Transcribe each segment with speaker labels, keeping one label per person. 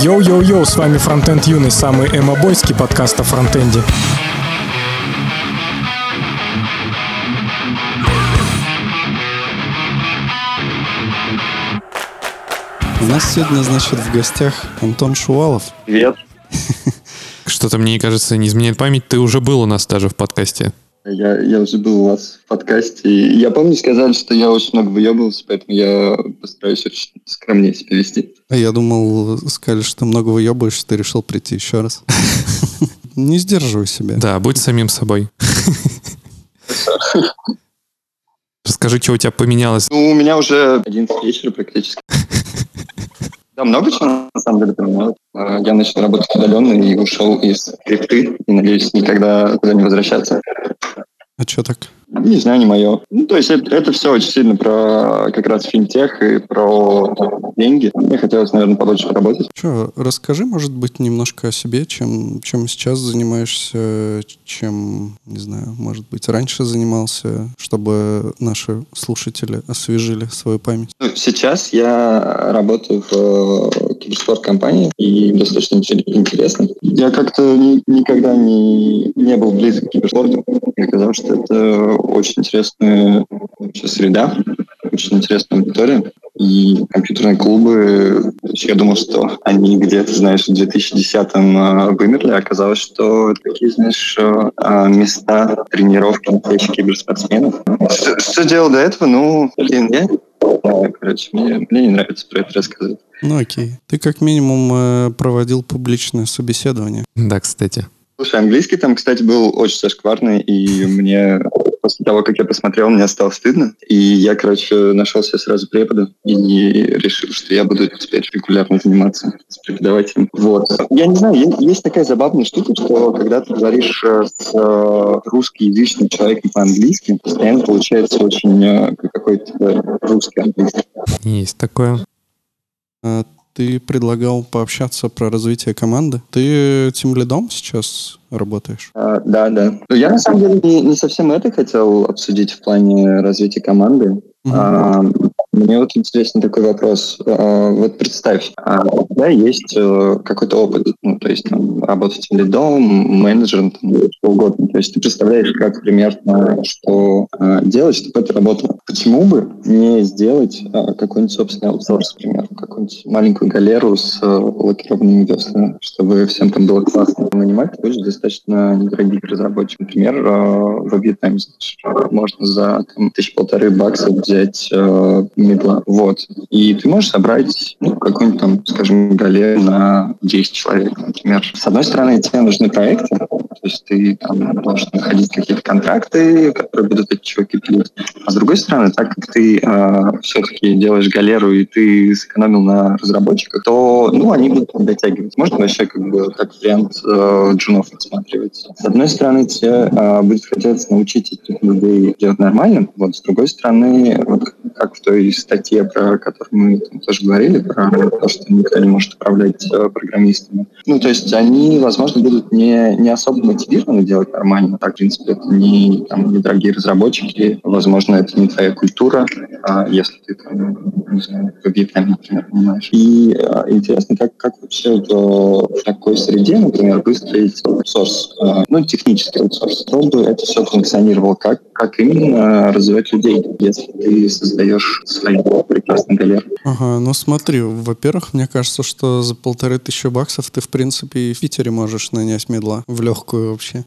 Speaker 1: Йоу-йоу-йоу, с вами Фронтенд Юность, самый эмо-бойский подкаст о фронтенде.
Speaker 2: У нас сегодня, значит, в гостях Антон Шувалов.
Speaker 3: Привет.
Speaker 4: Что-то, мне кажется, не изменяет память, ты уже был у нас даже в подкасте.
Speaker 3: Я, я уже был у вас в подкасте. И я помню, сказали, что я очень много выебывался, поэтому я постараюсь очень скромнее себя вести.
Speaker 2: А я думал, сказали, что много выебываешься, ты решил прийти еще раз. Не сдерживай себя.
Speaker 4: Да, будь самим собой. Расскажи, что у тебя поменялось.
Speaker 3: Ну, у меня уже 11 вечера практически. Да, много чего на самом деле поменялось. А, Я начал работать удаленно и ушел из крипты. И надеюсь, никогда туда не возвращаться.
Speaker 2: А что так?
Speaker 3: Не знаю, не мое. Ну, то есть это, это все очень сильно про как раз финтех и про деньги. Мне хотелось, наверное, побольше поработать.
Speaker 2: Что, расскажи, может быть, немножко о себе, чем, чем сейчас занимаешься, чем, не знаю, может быть, раньше занимался, чтобы наши слушатели освежили свою память.
Speaker 3: Ну, Сейчас я работаю в э, киберспорт-компании и достаточно интер- интересно. Я как-то ни- никогда не, не был близок к киберспорту. Мне казалось, что это очень интересная среда, очень интересная аудитория. И компьютерные клубы, я думал, что они где-то, знаешь, в 2010-м вымерли, а оказалось, что такие, знаешь, э, а, места тренировки настоящих киберспортсменов. Что, что делал до этого? Ну, блин, я да, короче, мне, мне не нравится про это рассказывать.
Speaker 2: Ну окей. Ты как минимум э, проводил публичное собеседование.
Speaker 4: Да, кстати.
Speaker 3: Слушай, английский там, кстати, был очень зашкварный, и мне после того, как я посмотрел, мне стало стыдно. И я, короче, нашел себе сразу препода и решил, что я буду теперь регулярно заниматься с преподавателем. Вот. Я не знаю, есть, такая забавная штука, что когда ты говоришь э, с э, русскоязычным человеком по-английски, постоянно получается очень э, какой-то русский английский.
Speaker 4: Есть такое.
Speaker 2: Ты предлагал пообщаться про развитие команды. Ты тем лидом сейчас работаешь?
Speaker 3: А, да, да. Я на самом деле не, не совсем это хотел обсудить в плане развития команды.
Speaker 2: Мгм.
Speaker 3: А, мне вот интересен такой вопрос. А, вот представь, а, тебя есть э, какой-то опыт, ну, то есть там, работать лидом, менеджером, там, что угодно. То есть ты представляешь, как примерно что а, делать, чтобы это работало. Почему бы не сделать а, какой-нибудь собственный аутсорс, например, какую-нибудь маленькую галеру с э, лакированными веслами, чтобы всем там было классно. Нанимать тоже достаточно недорогих разработчиков. Например, во Вьетнаме можно за там, тысяч полторы баксов взять э, медла. Вот. И ты можешь собрать ну, какую-нибудь там, скажем, галеру на 10 человек, например. С одной стороны, тебе нужны проекты, то есть ты там должен находить какие-то контракты, которые будут эти чуваки пилить. А с другой стороны, так как ты э, все-таки делаешь галеру и ты сэкономил на разработчиках, то ну, они будут дотягивать. Можно вообще как бы как вариант э, джунов рассматривать. С одной стороны, тебе э, будет хотеться научить этих людей делать нормально, вот с другой стороны, вот как в той статье, про которую мы там тоже говорили, про то, что никто не может управлять э, программистами. Ну, то есть они, возможно, будут не, не особо мотивированы делать нормально. Так, в принципе, это не, там, недорогие разработчики, возможно, это не твоя культура, а если ты там, не знаю, в Вьетнаме, например, понимаешь. И э, интересно, как, как вообще в, в такой среде, например, выстроить аутсорс, э, ну, технический аутсорс, чтобы это все функционировало, как, как именно развивать людей, если ты создаешь галеру.
Speaker 2: Ага, ну смотри, во-первых, мне кажется, что за полторы тысячи баксов ты, в принципе, и в Питере можешь нанять медла в легкую вообще.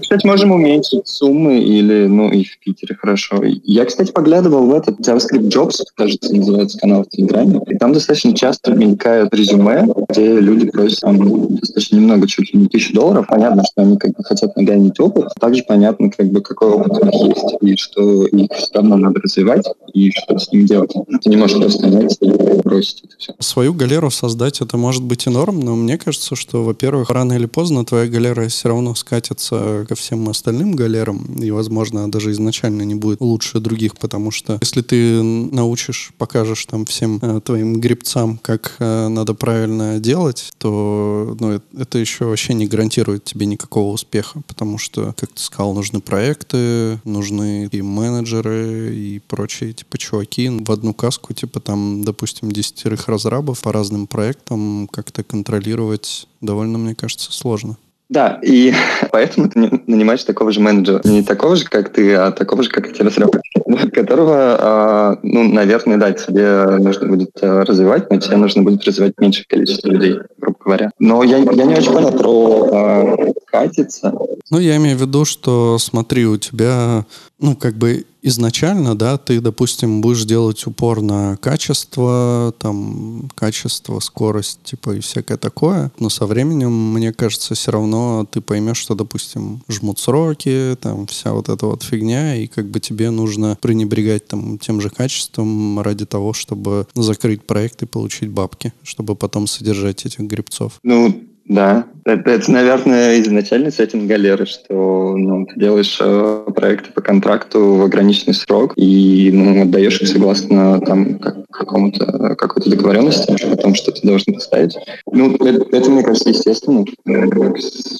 Speaker 3: Кстати, можем уменьшить суммы или, ну, и в Питере хорошо. Я, кстати, поглядывал в этот JavaScript Jobs, кажется, называется канал в Телеграме, и там достаточно часто мелькают резюме, где люди просят там достаточно немного, чуть ли не тысячу долларов. Понятно, что они как бы хотят нагонить опыт, а также понятно, как бы, какой опыт у них есть, и что их все равно надо развивать, и что с ним делать. Ты не можешь просто нанять и бросить это все.
Speaker 2: Свою галеру создать это может быть и норм, но мне кажется, что, во-первых, рано или поздно твоя галера все равно скатится ко всем остальным галерам, и, возможно, даже изначально не будет лучше других, потому что если ты научишь, покажешь там всем э, твоим грибцам, как э, надо правильно делать, то ну, э- это еще вообще не гарантирует тебе никакого успеха, потому что, как ты сказал, нужны проекты, нужны и менеджеры, и прочие типа чуваки в одну каску, типа там, допустим, десятерых разрабов по разным проектам как-то контролировать довольно, мне кажется, сложно.
Speaker 3: Да, и поэтому ты нанимаешь такого же менеджера. Не такого же, как ты, а такого же, как и тебя которого, а, ну, наверное, да, тебе нужно будет э, развивать, но тебе нужно будет развивать меньшее количество людей, грубо говоря. Но я, я не очень понял про э, катиться.
Speaker 2: Ну, я имею в виду, что, смотри, у тебя, ну, как бы изначально, да, ты, допустим, будешь делать упор на качество, там, качество, скорость, типа, и всякое такое, но со временем, мне кажется, все равно ты поймешь, что, допустим, жмут сроки, там, вся вот эта вот фигня, и как бы тебе нужно пренебрегать там тем же качеством ради того, чтобы закрыть проект и получить бабки, чтобы потом содержать этих грибцов.
Speaker 3: Ну, да, это, это, наверное, изначальный сеттинг галеры, что ну, ты делаешь э, проекты по контракту в ограниченный срок и ну, отдаешь их согласно там как, какому-то какой-то договоренности о том, что ты должен поставить. Ну, это, это мне кажется, естественно. К,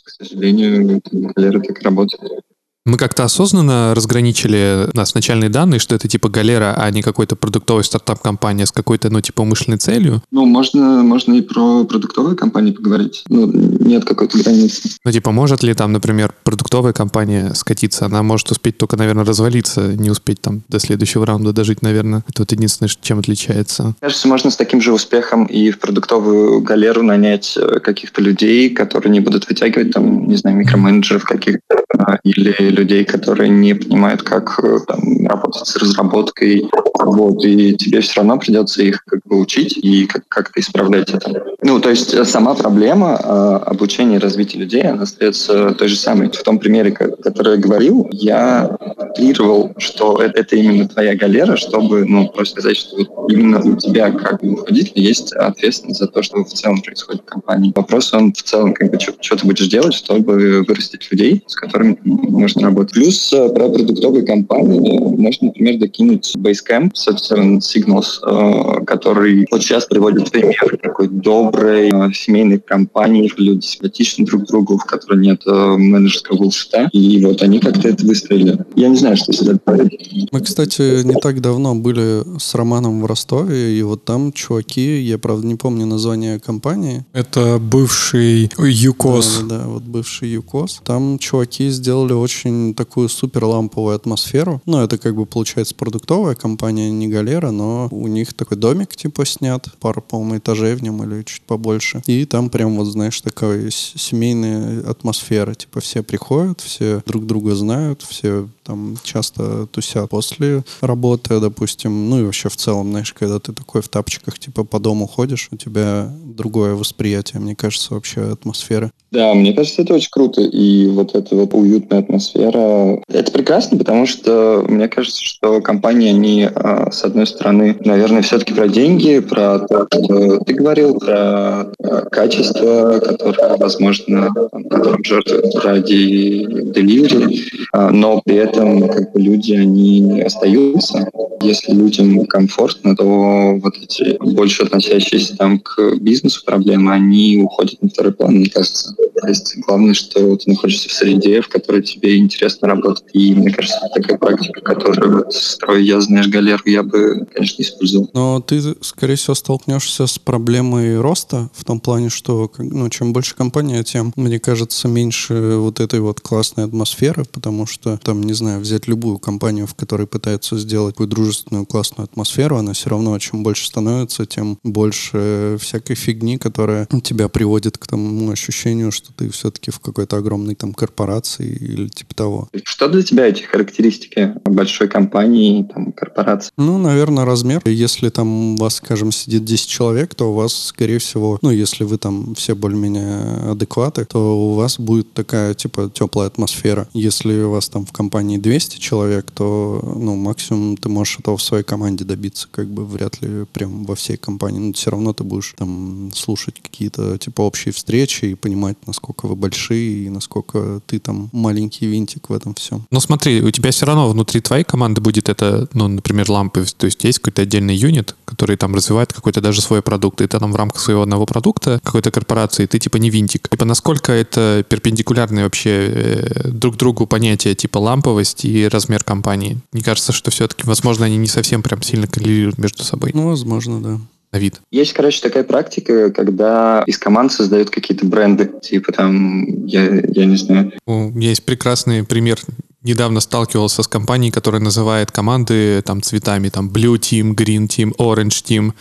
Speaker 3: к сожалению, галеры так работают.
Speaker 4: Мы как-то осознанно разграничили у нас начальные данные, что это типа галера, а не какой-то продуктовый стартап-компания с какой-то, ну, типа умышленной целью.
Speaker 3: Ну, можно, можно и про продуктовые компании поговорить. Ну, нет какой-то границы.
Speaker 4: Ну, типа, может ли там, например, продуктовая компания скатиться? Она может успеть только, наверное, развалиться, не успеть там до следующего раунда дожить, наверное. Это вот единственное, чем отличается.
Speaker 3: Кажется, можно с таким же успехом и в продуктовую галеру нанять э, каких-то людей, которые не будут вытягивать там, не знаю, микроменеджеров каких-то а, или людей, которые не понимают, как э, там, работать с разработкой. Вот, и тебе все равно придется их как бы учить и как- как-то исправлять это. Ну, то есть э, сама проблема э, обучения и развития людей, она остается той же самой. В том примере, который я говорил, я трировал, что это, это именно твоя галера, чтобы ну, просто сказать, что вот именно у тебя как руководителя есть ответственность за то, что в целом происходит в компании. Вопрос он в целом, как бы, что ты будешь делать, чтобы вырастить людей, с которыми можно работать. Плюс э, про продуктовые компании можно, например, докинуть Basecamp, собственно, Signals, э, который вот сейчас приводит пример такой доброй э, семейной компании, люди симпатичны друг другу, в которой нет менеджерского булшита, и вот они как-то это выстроили. Я не знаю, что сюда добавить.
Speaker 2: Мы, кстати, не так давно были с Романом в Ростове, и вот там чуваки, я, правда, не помню название компании.
Speaker 1: Это бывший ЮКОС.
Speaker 2: Да, да, вот бывший ЮКОС. Там чуваки сделали очень такую супер ламповую атмосферу. Ну, это как бы получается продуктовая компания, не галера, но у них такой домик типа снят, пара, по-моему, этажей в нем или чуть побольше. И там прям вот, знаешь, такая семейная атмосфера. Типа все приходят, все друг друга знают, все там часто тусят после работы, допустим, ну и вообще в целом, знаешь, когда ты такой в тапочках, типа по дому ходишь, у тебя другое восприятие, мне кажется, вообще атмосферы.
Speaker 3: Да, мне кажется, это очень круто, и вот эта вот уютная атмосфера, это прекрасно, потому что мне кажется, что компании, они, а, с одной стороны, наверное, все-таки про деньги, про то, что ты говорил, про а, качество, которое, возможно, которым жертвуют ради delivery, а, но при этом этом как бы люди, они остаются. Если людям комфортно, то вот эти больше относящиеся там к бизнесу проблемы, они уходят на второй план, мне кажется. То есть главное, что ты находишься в среде, в которой тебе интересно работать. И мне кажется, такая практика, которую вот строю я, знаешь, галеру, я бы, конечно, использовал.
Speaker 2: Но ты, скорее всего, столкнешься с проблемой роста в том плане, что ну, чем больше компания, тем, мне кажется, меньше вот этой вот классной атмосферы, потому что там, не знаю, взять любую компанию, в которой пытаются сделать такую дружественную классную атмосферу, она все равно чем больше становится, тем больше всякой фигни, которая тебя приводит к тому ощущению, что ты все-таки в какой-то огромной там корпорации или типа того.
Speaker 3: Что для тебя эти характеристики большой компании, там, корпорации?
Speaker 2: Ну, наверное, размер. Если там у вас, скажем, сидит 10 человек, то у вас, скорее всего, ну, если вы там все более-менее адекваты, то у вас будет такая, типа, теплая атмосфера. Если у вас там в компании 200 человек, то, ну, максимум ты можешь этого в своей команде добиться, как бы вряд ли прям во всей компании. Но все равно ты будешь там слушать какие-то, типа, общие встречи и понимать, насколько вы большие и насколько ты там маленький винтик в этом всем.
Speaker 4: Ну смотри, у тебя все равно внутри твоей команды будет это, ну, например, лампы, то есть есть какой-то отдельный юнит, который там развивает какой-то даже свой продукт, и ты там в рамках своего одного продукта какой-то корпорации, ты типа не винтик. Типа насколько это перпендикулярные вообще э, друг другу понятия типа ламповость и и размер компании. Мне кажется, что все-таки, возможно, они не совсем прям сильно коррелируют между собой.
Speaker 2: Ну, возможно, да.
Speaker 4: На вид.
Speaker 3: Есть, короче, такая практика, когда из команд создают какие-то бренды, типа там, я, я не знаю.
Speaker 4: Есть прекрасный пример недавно сталкивался с компанией, которая называет команды там цветами, там Blue Team, Green Team, Orange Team.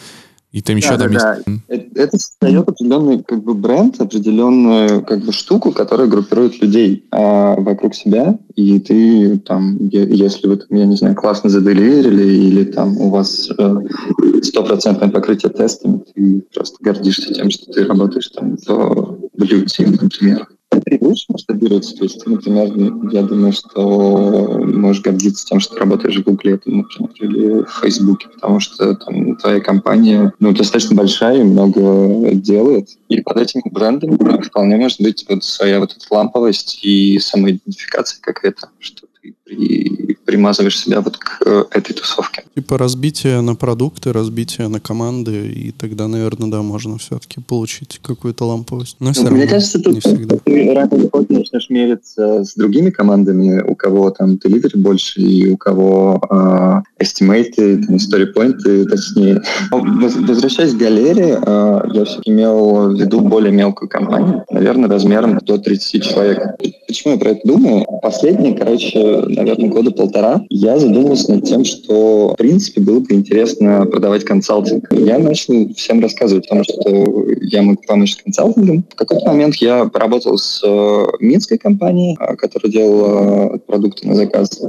Speaker 4: И там еще
Speaker 3: да,
Speaker 4: там
Speaker 3: да,
Speaker 4: есть...
Speaker 3: Да. Это, это создает определенный как бы бренд, определенную как бы штуку, которая группирует людей а, вокруг себя. И ты там, если вы, там, я не знаю, классно заделиверили или там у вас э, стопроцентное покрытие тестами, ты просто гордишься тем, что ты работаешь там в Blue Team, например ты лучше масштабируется. То есть, например, я думаю, что можешь гордиться тем, что работаешь в например, или в Facebook, потому что там твоя компания ну, достаточно большая и много делает. И под этим брендом вполне может быть вот своя вот эта ламповость и самоидентификация какая-то, что ты при, примазываешь себя вот к э, этой тусовке.
Speaker 2: Типа разбитие на продукты, разбитие на команды, и тогда, наверное, да, можно все-таки получить какую-то ламповость. Но все
Speaker 3: Мне
Speaker 2: равно
Speaker 3: кажется, тут
Speaker 2: не всегда.
Speaker 3: ты рано или поздно начнешь мериться с другими командами, у кого там delivery больше, и у кого э, estimate, там, story point, точнее. Возвращаясь к галерее, э, я все имел в виду более мелкую компанию, наверное, размером до 30 человек. Почему я про это думаю? Последние, короче, наверное, года полтора, я задумался над тем, что, в принципе, было бы интересно продавать консалтинг. Я начал всем рассказывать о том, что я могу помочь с консалтингом. В какой-то момент я поработал с э, минской компанией, э, которая делала продукты на заказ.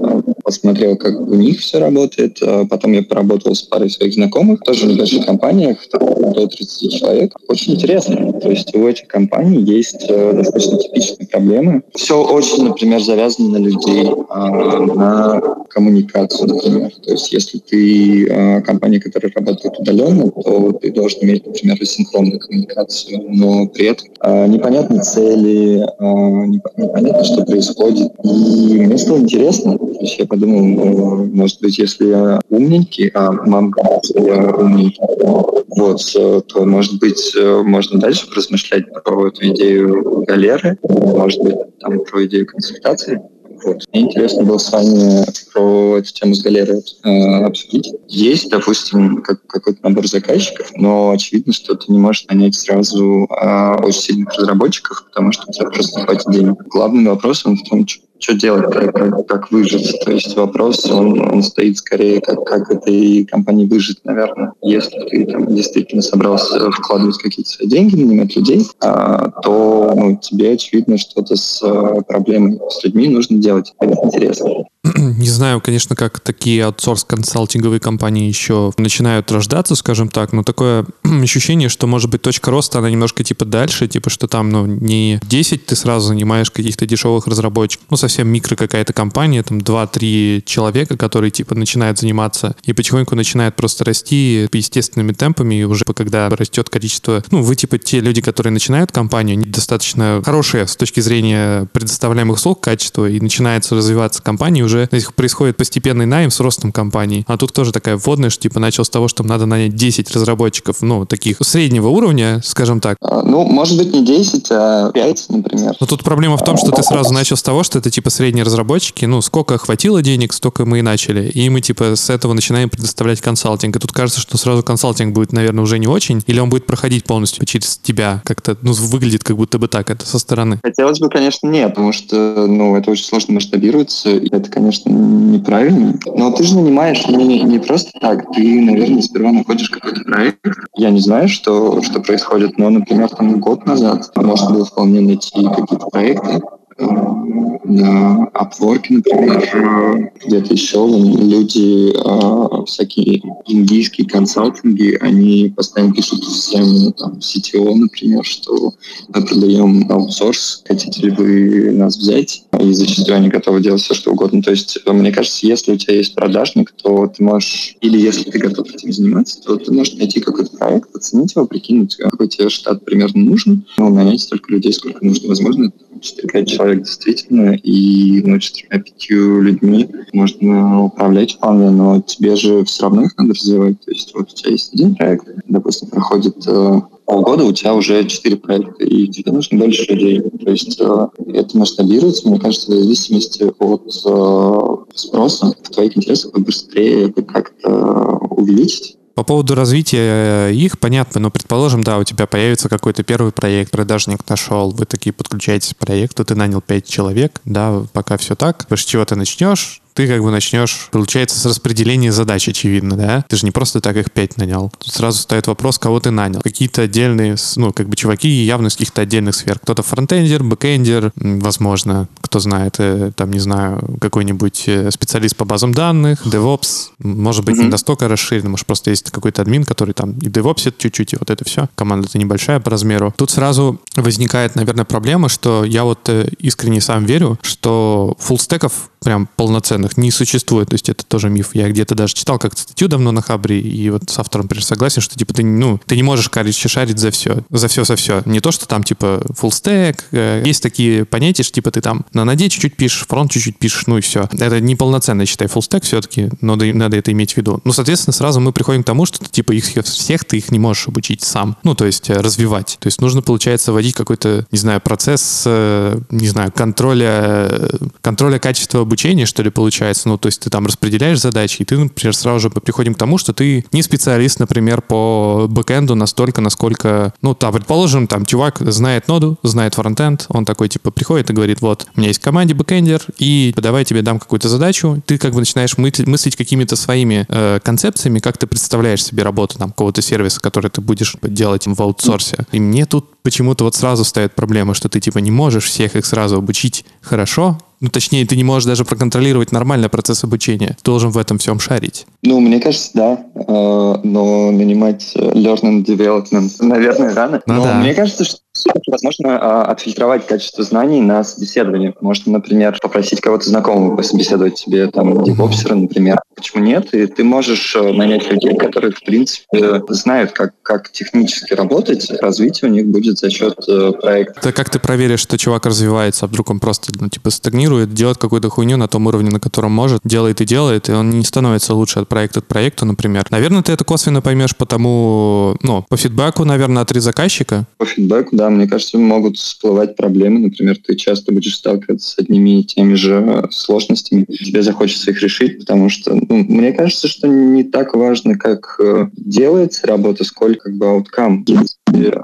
Speaker 3: Посмотрел, как у них все работает. Э, потом я поработал с парой своих знакомых, тоже в небольших компаниях, до 30 человек. Очень интересно. То есть у этих компаний есть достаточно типичные проблемы. Все очень, например, завязано на людей, на коммуникацию, например. То есть если ты э, компания, которая работает удаленно, то ты должен иметь, например, асинхронную коммуникацию, но при этом э, непонятны цели, э, непонятно, что происходит. И мне стало интересно. То есть я подумал, ну, может быть, если я умненький, а мама я умненький, вот, то, может быть, можно дальше размышлять про эту идею галеры, может быть, там про идею консультации. Вот. Мне интересно было с вами про эту тему с галерией э, обсудить. Есть, допустим, как, какой-то набор заказчиков, но очевидно, что ты не можешь нанять сразу э, очень сильных разработчиков, потому что у тебя просто не хватит денег. Главный вопрос он в том, что делать, как, как, как выжить. То есть вопрос, он, он стоит скорее, как, как этой компании выжить, наверное. Если ты там, действительно собрался вкладывать какие-то свои деньги, нанимать людей, а, то ну, тебе, очевидно, что-то с а, проблемой с людьми нужно делать. Это интересно.
Speaker 4: Не знаю, конечно, как такие аутсорс-консалтинговые компании еще начинают рождаться, скажем так, но такое ощущение, что, может быть, точка роста, она немножко типа дальше, типа, что там, ну, не 10 ты сразу занимаешь каких-то дешевых разработчиков, ну, совсем микро какая-то компания, там 2-3 человека, которые, типа, начинают заниматься и потихоньку начинают просто расти естественными темпами, и уже когда растет количество, ну, вы, типа, те люди, которые начинают компанию, они достаточно хорошие с точки зрения предоставляемых услуг, качества, и начинается развиваться компания, уже происходит постепенный найм с ростом компании. А тут тоже такая вводная, что типа начал с того, что надо нанять 10 разработчиков, ну, таких среднего уровня, скажем так.
Speaker 3: А, ну, может быть, не 10, а 5, например.
Speaker 4: Но тут проблема в том, что ты сразу начал с того, что это типа средние разработчики, ну, сколько хватило денег, столько мы и начали. И мы типа с этого начинаем предоставлять консалтинг. И тут кажется, что сразу консалтинг будет, наверное, уже не очень, или он будет проходить полностью через тебя. Как-то, ну, выглядит как будто бы так, это со стороны.
Speaker 3: Хотелось бы, конечно, нет, потому что, ну, это очень сложно масштабируется. И это, конечно, неправильно. Но ты же нанимаешь не, не просто так. Ты, наверное, сперва находишь какой-то проект. Я не знаю, что, что происходит, но, например, там год назад можно было вполне найти какие-то проекты, на Upwork, например, где-то еще люди, э, всякие индийские консалтинги, они постоянно пишут всем, ну, там, CTO, например, что мы продаем аутсорс, хотите ли вы нас взять? И зачастую они готовы делать все, что угодно. То есть, мне кажется, если у тебя есть продажник, то ты можешь, или если ты готов этим заниматься, то ты можешь найти какой-то проект, оценить его, прикинуть, какой тебе штат примерно нужен, ну, нанять столько людей, сколько нужно. Возможно, 4-5 человек действительно, и ну, 4-5 людьми можно управлять вполне, но тебе же все равно их надо развивать. То есть вот у тебя есть один проект, допустим, проходит э, полгода у тебя уже четыре проекта, и тебе нужно больше людей. То есть э, это масштабируется, мне кажется, в зависимости от э, спроса в твоих интересах быстрее это как-то увеличить.
Speaker 4: По поводу развития э, их, понятно, но предположим, да, у тебя появится какой-то первый проект, продажник нашел, вы такие подключаетесь к проекту, ты нанял 5 человек, да, пока все так, с чего ты начнешь, ты как бы начнешь, получается, с распределения задач, очевидно, да? Ты же не просто так их пять нанял. Тут сразу стоит вопрос, кого ты нанял. Какие-то отдельные, ну, как бы чуваки явно из каких-то отдельных сфер. Кто-то фронтендер, бэкендер, возможно, кто знает, э, там, не знаю, какой-нибудь э, специалист по базам данных, DevOps, может быть, mm-hmm. не настолько расширен, может, просто есть какой-то админ, который там и DevOps чуть-чуть, и вот это все. Команда-то небольшая по размеру. Тут сразу возникает, наверное, проблема, что я вот э, искренне сам верю, что фуллстеков прям полноценных не существует. То есть это тоже миф. Я где-то даже читал как-то статью давно на Хабре, и вот с автором, например, согласен, что типа ты, ну, ты не можешь короче, шарить за все. За все, за все. Не то, что там типа full stack. Э, есть такие понятия, что типа ты там на ноде чуть-чуть пишешь, фронт чуть-чуть пишешь, ну и все. Это не полноценный, считай, full stack все-таки, но надо это иметь в виду. Ну, соответственно, сразу мы приходим к тому, что ты, типа их всех ты их не можешь обучить сам. Ну, то есть э, развивать. То есть нужно, получается, вводить какой-то, не знаю, процесс, э, не знаю, контроля, контроля качества обучения, что ли, получается. Ну, то есть ты там распределяешь задачи, и ты, например, сразу же приходим к тому, что ты не специалист, например, по бэкэнду настолько, насколько, ну, да, предположим, там, чувак знает ноду, знает фронтенд, он такой, типа, приходит и говорит, вот, у меня есть в команде бэкэндер, и давай тебе дам какую-то задачу, ты как бы начинаешь мыслить, какими-то своими э, концепциями, как ты представляешь себе работу там какого-то сервиса, который ты будешь делать в аутсорсе. И мне тут почему-то вот сразу стоит проблема, что ты типа не можешь всех их сразу обучить хорошо, ну, точнее, ты не можешь даже проконтролировать нормально процесс обучения. Ты должен в этом всем шарить.
Speaker 3: Ну, мне кажется, да. Э, но нанимать э, learning development, наверное, рано. Ну, но да. мне кажется, что возможно а, отфильтровать качество знаний на собеседовании. Можно, например, попросить кого-то знакомого пособеседовать тебе, там, девопсера, например. Почему нет? И ты можешь э, нанять людей, которые, в принципе, знают, как, как технически работать. Развитие у них будет за счет проекта.
Speaker 4: Это как ты проверишь, что чувак развивается, а вдруг он просто, ну, типа, стагнирует, делает какую-то хуйню на том уровне, на котором может, делает и делает, и он не становится лучше от проекта к проекту, например. Наверное, ты это косвенно поймешь потому, ну, по фидбэку, наверное, от заказчика.
Speaker 3: По фидбэку, да, мне кажется, могут всплывать проблемы. Например, ты часто будешь сталкиваться с одними и теми же сложностями. Тебе захочется их решить, потому что ну, мне кажется, что не так важно, как э, делается работа, сколько как бы ауткам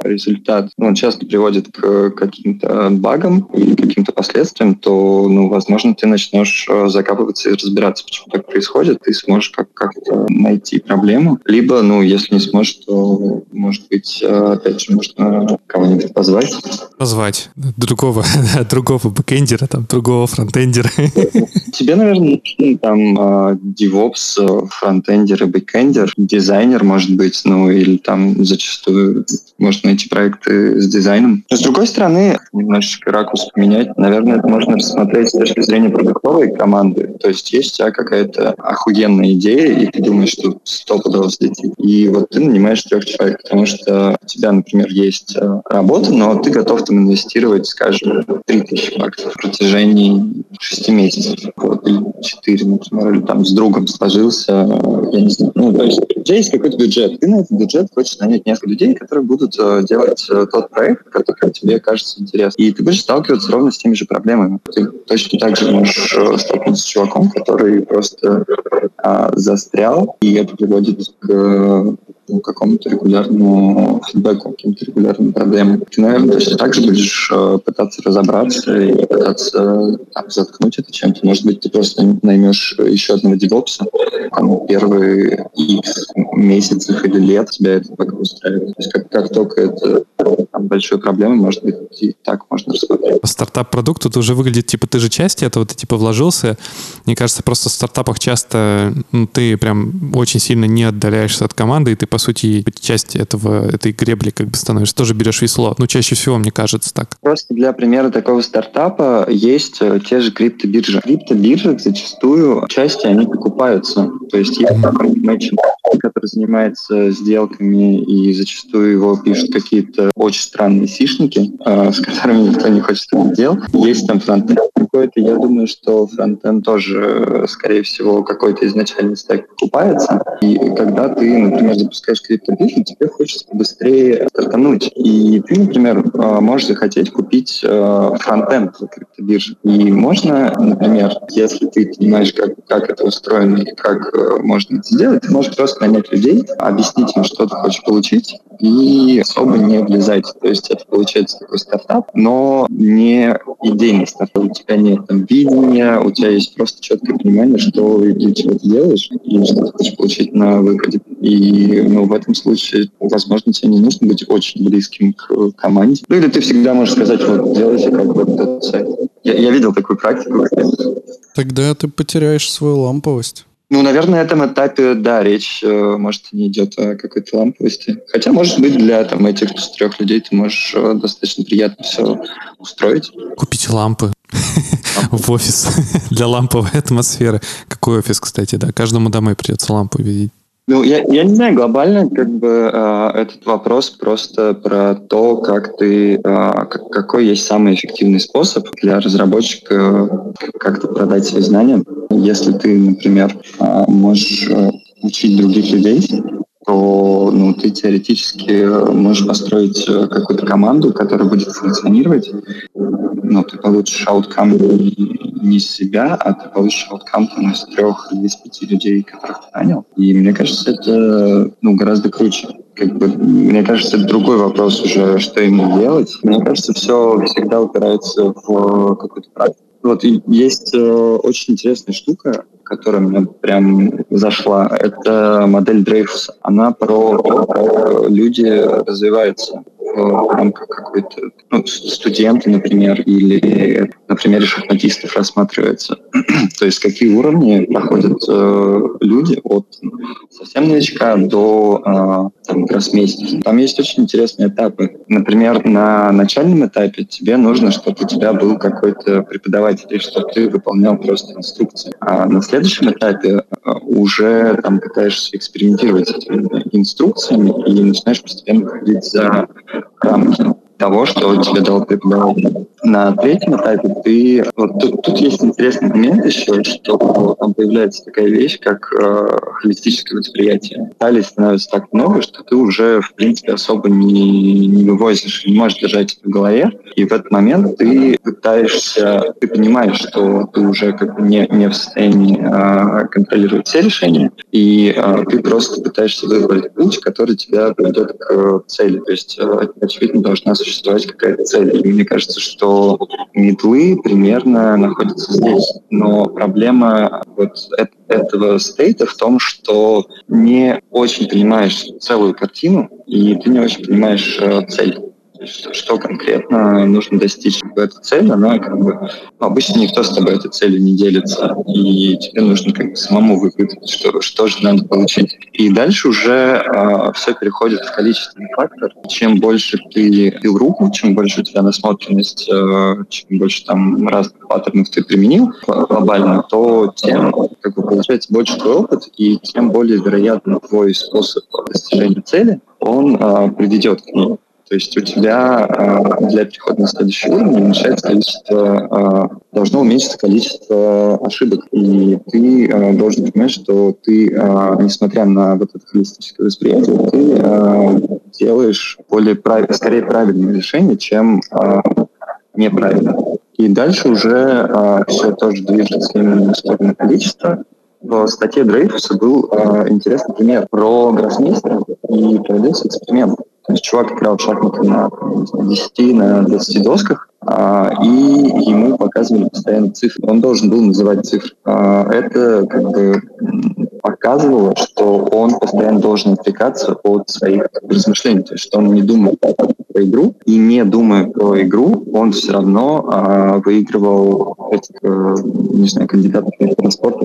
Speaker 3: результат ну, часто приводит к каким-то багам или каким-то последствиям, то, ну, возможно, ты начнешь э, закапываться и разбираться, почему так происходит, ты сможешь как- как-то найти проблему. Либо, ну, если не сможешь, то, может быть, э, опять же, можно кого-нибудь позвать.
Speaker 4: Позвать другого, другого бэкэндера, там, другого фронтендера.
Speaker 3: Тебе, наверное, нужен там э, DevOps, фронтендер и бэкэндер, дизайнер, может быть, ну, или там зачастую можно найти проекты с дизайном. Но, с другой стороны, немножечко ракурс поменять, наверное, это можно рассмотреть с точки зрения продуктовой команды. То есть есть у тебя какая-то охуенная идея, и ты думаешь, что стопудово взлетит. И вот ты нанимаешь трех человек, потому что у тебя, например, есть э, работа, но ты готов там инвестировать, скажем, 3000 баксов в протяжении 6 месяцев. Вот, или 4, например, или там с другом сложился, э, я не знаю. Ну, то есть у тебя есть какой-то бюджет. Ты на этот бюджет хочешь нанять несколько людей, которые будут э, делать э, тот проект, который тебе кажется интересным. И ты будешь сталкиваться ровно с теми же проблемами. Ты точно так же можешь э, столкнуться с чуваком, который просто э, застрял, и это приводит к ну, какому-то регулярному фидбэку, каким-то регулярным проблемам. Ты, наверное, точно так же будешь э, пытаться разобраться и пытаться там, заткнуть это чем-то. Может быть, ты просто наймешь еще одного девопса, там, первые X месяцев или лет тебя это пока устраивает. То есть как, как только это там, большой проблемы, может быть, и так можно рассмотреть.
Speaker 4: По стартап-продукту ты уже выглядит, типа, ты же часть этого, ты, типа, вложился. Мне кажется, просто в стартапах часто ну, ты прям очень сильно не отдаляешься от команды, и ты, по сути, часть этого, этой гребли как бы становишься, тоже берешь весло. Ну, чаще всего, мне кажется, так.
Speaker 3: Просто для примера такого стартапа есть э, те же криптобиржи. Криптобиржи зачастую части они покупаются. То есть есть мерчант, который занимается сделками, и зачастую его пишут какие-то очень странные сишники, э, с которыми никто не хочет иметь дел. Есть там фронтенд, какой-то, я думаю, что фронтенд тоже, скорее всего, какой-то изначальный стек покупается. И когда ты, например, запускаешь криптобиржу, тебе хочется быстрее стартануть. И ты, например, э, можешь захотеть купить э, фронтенд криптобиржи. И можно, например, если ты понимаешь, как, как это устроено и как можно это сделать, ты можешь просто нанять людей, объяснить им, что ты хочешь получить, и особо не влезать. То есть это получается такой стартап, но не идейный стартап. У тебя нет там видения, у тебя есть просто четкое понимание, что и для чего ты делаешь, и что ты хочешь получить на выходе. И ну, в этом случае, возможно, тебе не нужно быть очень близким к команде. Ну или ты всегда можешь сказать, вот, делайте как вот этот сайт. Я, я видел такую практику.
Speaker 2: Тогда ты потеряешь свою ламповость.
Speaker 3: Ну, наверное, на этом этапе, да, речь, э, может, не идет о какой-то ламповости. Хотя, может быть, для там, этих трех людей ты можешь э, достаточно приятно все устроить.
Speaker 4: Купить лампы в офис для ламповой атмосферы. Какой офис, кстати, да? Каждому домой придется лампу видеть.
Speaker 3: Ну, я, я не знаю, глобально как бы э, этот вопрос просто про то, как ты, э, как, какой есть самый эффективный способ для разработчика как-то продать свои знания. Если ты, например, э, можешь э, учить других людей, то ну, ты теоретически можешь построить э, какую-то команду, которая будет функционировать. Ну, ты получишь ауткам не себя, а ты получишь ауткам там, из трех или из пяти людей, которых ты нанял. И мне кажется, это ну, гораздо круче. Как бы, мне кажется, это другой вопрос уже, что ему делать. Мне кажется, все всегда упирается в какую-то практику. Вот есть э, очень интересная штука, которая мне прям зашла. Это модель Дрейфуса. Она про то, как люди развиваются рамках какой-то ну, студенты, например, или на примере шахматистов рассматривается. То есть какие уровни проходят э, люди от совсем новичка до э, там, гроссмейстера. Там есть очень интересные этапы. Например, на начальном этапе тебе нужно, чтобы у тебя был какой-то преподаватель, и чтобы ты выполнял просто инструкции. А на следующем этапе э, уже там пытаешься экспериментировать с этими инструкциями и начинаешь постепенно ходить за рамки того, что тебе дал преподаватель. На третьем этапе ты... Вот тут, тут есть интересный момент еще, что там появляется такая вещь, как э, холистическое восприятие. Деталей становится так много, что ты уже, в принципе, особо не, не вывозишь, не можешь держать это в голове. И в этот момент ты пытаешься... Ты понимаешь, что ты уже как бы не, не в состоянии э, контролировать все решения, и э, ты просто пытаешься выбрать путь, который тебя приведет к э, цели. То есть, э, очевидно, должна существовать какая-то цель. И мне кажется, что метлы примерно находятся здесь. Но проблема вот этого стейта в том, что не очень понимаешь целую картину, и ты не очень понимаешь э, цель что, что конкретно нужно достичь. Эта цель, она как бы... Ну, обычно никто с тобой этой целью не делится, и тебе нужно как бы самому выпытать, что, что же надо получить. И дальше уже э, все переходит в количественный фактор. Чем больше ты бил руку, чем больше у тебя насмотренность, э, чем больше там разных паттернов ты применил глобально, то тем как бы, получается больше твой опыт, и тем более вероятно твой способ достижения цели, он э, приведет к ней. То есть у тебя э, для перехода на следующий уровень уменьшается количество, э, должно уменьшиться количество ошибок. И ты э, должен понимать, что ты, несмотря на вот это холистическое восприятие, ты делаешь более прав... скорее правильное решение, чем неправильно. И дальше уже все тоже движется именно в сторону количества. В статье Дрейфуса был интересный пример про гроссмейстера и проводился эксперимент. То есть чувак играл в шахматы на 10, на 20 досках, и ему показывали постоянно цифры. Он должен был называть цифры. А, это как бы показывало, что он постоянно должен отвлекаться от своих размышлений, то есть что он не думает про игру, и не думая про игру, он все равно а, выигрывал этих, а, не знаю, кандидатов на транспорт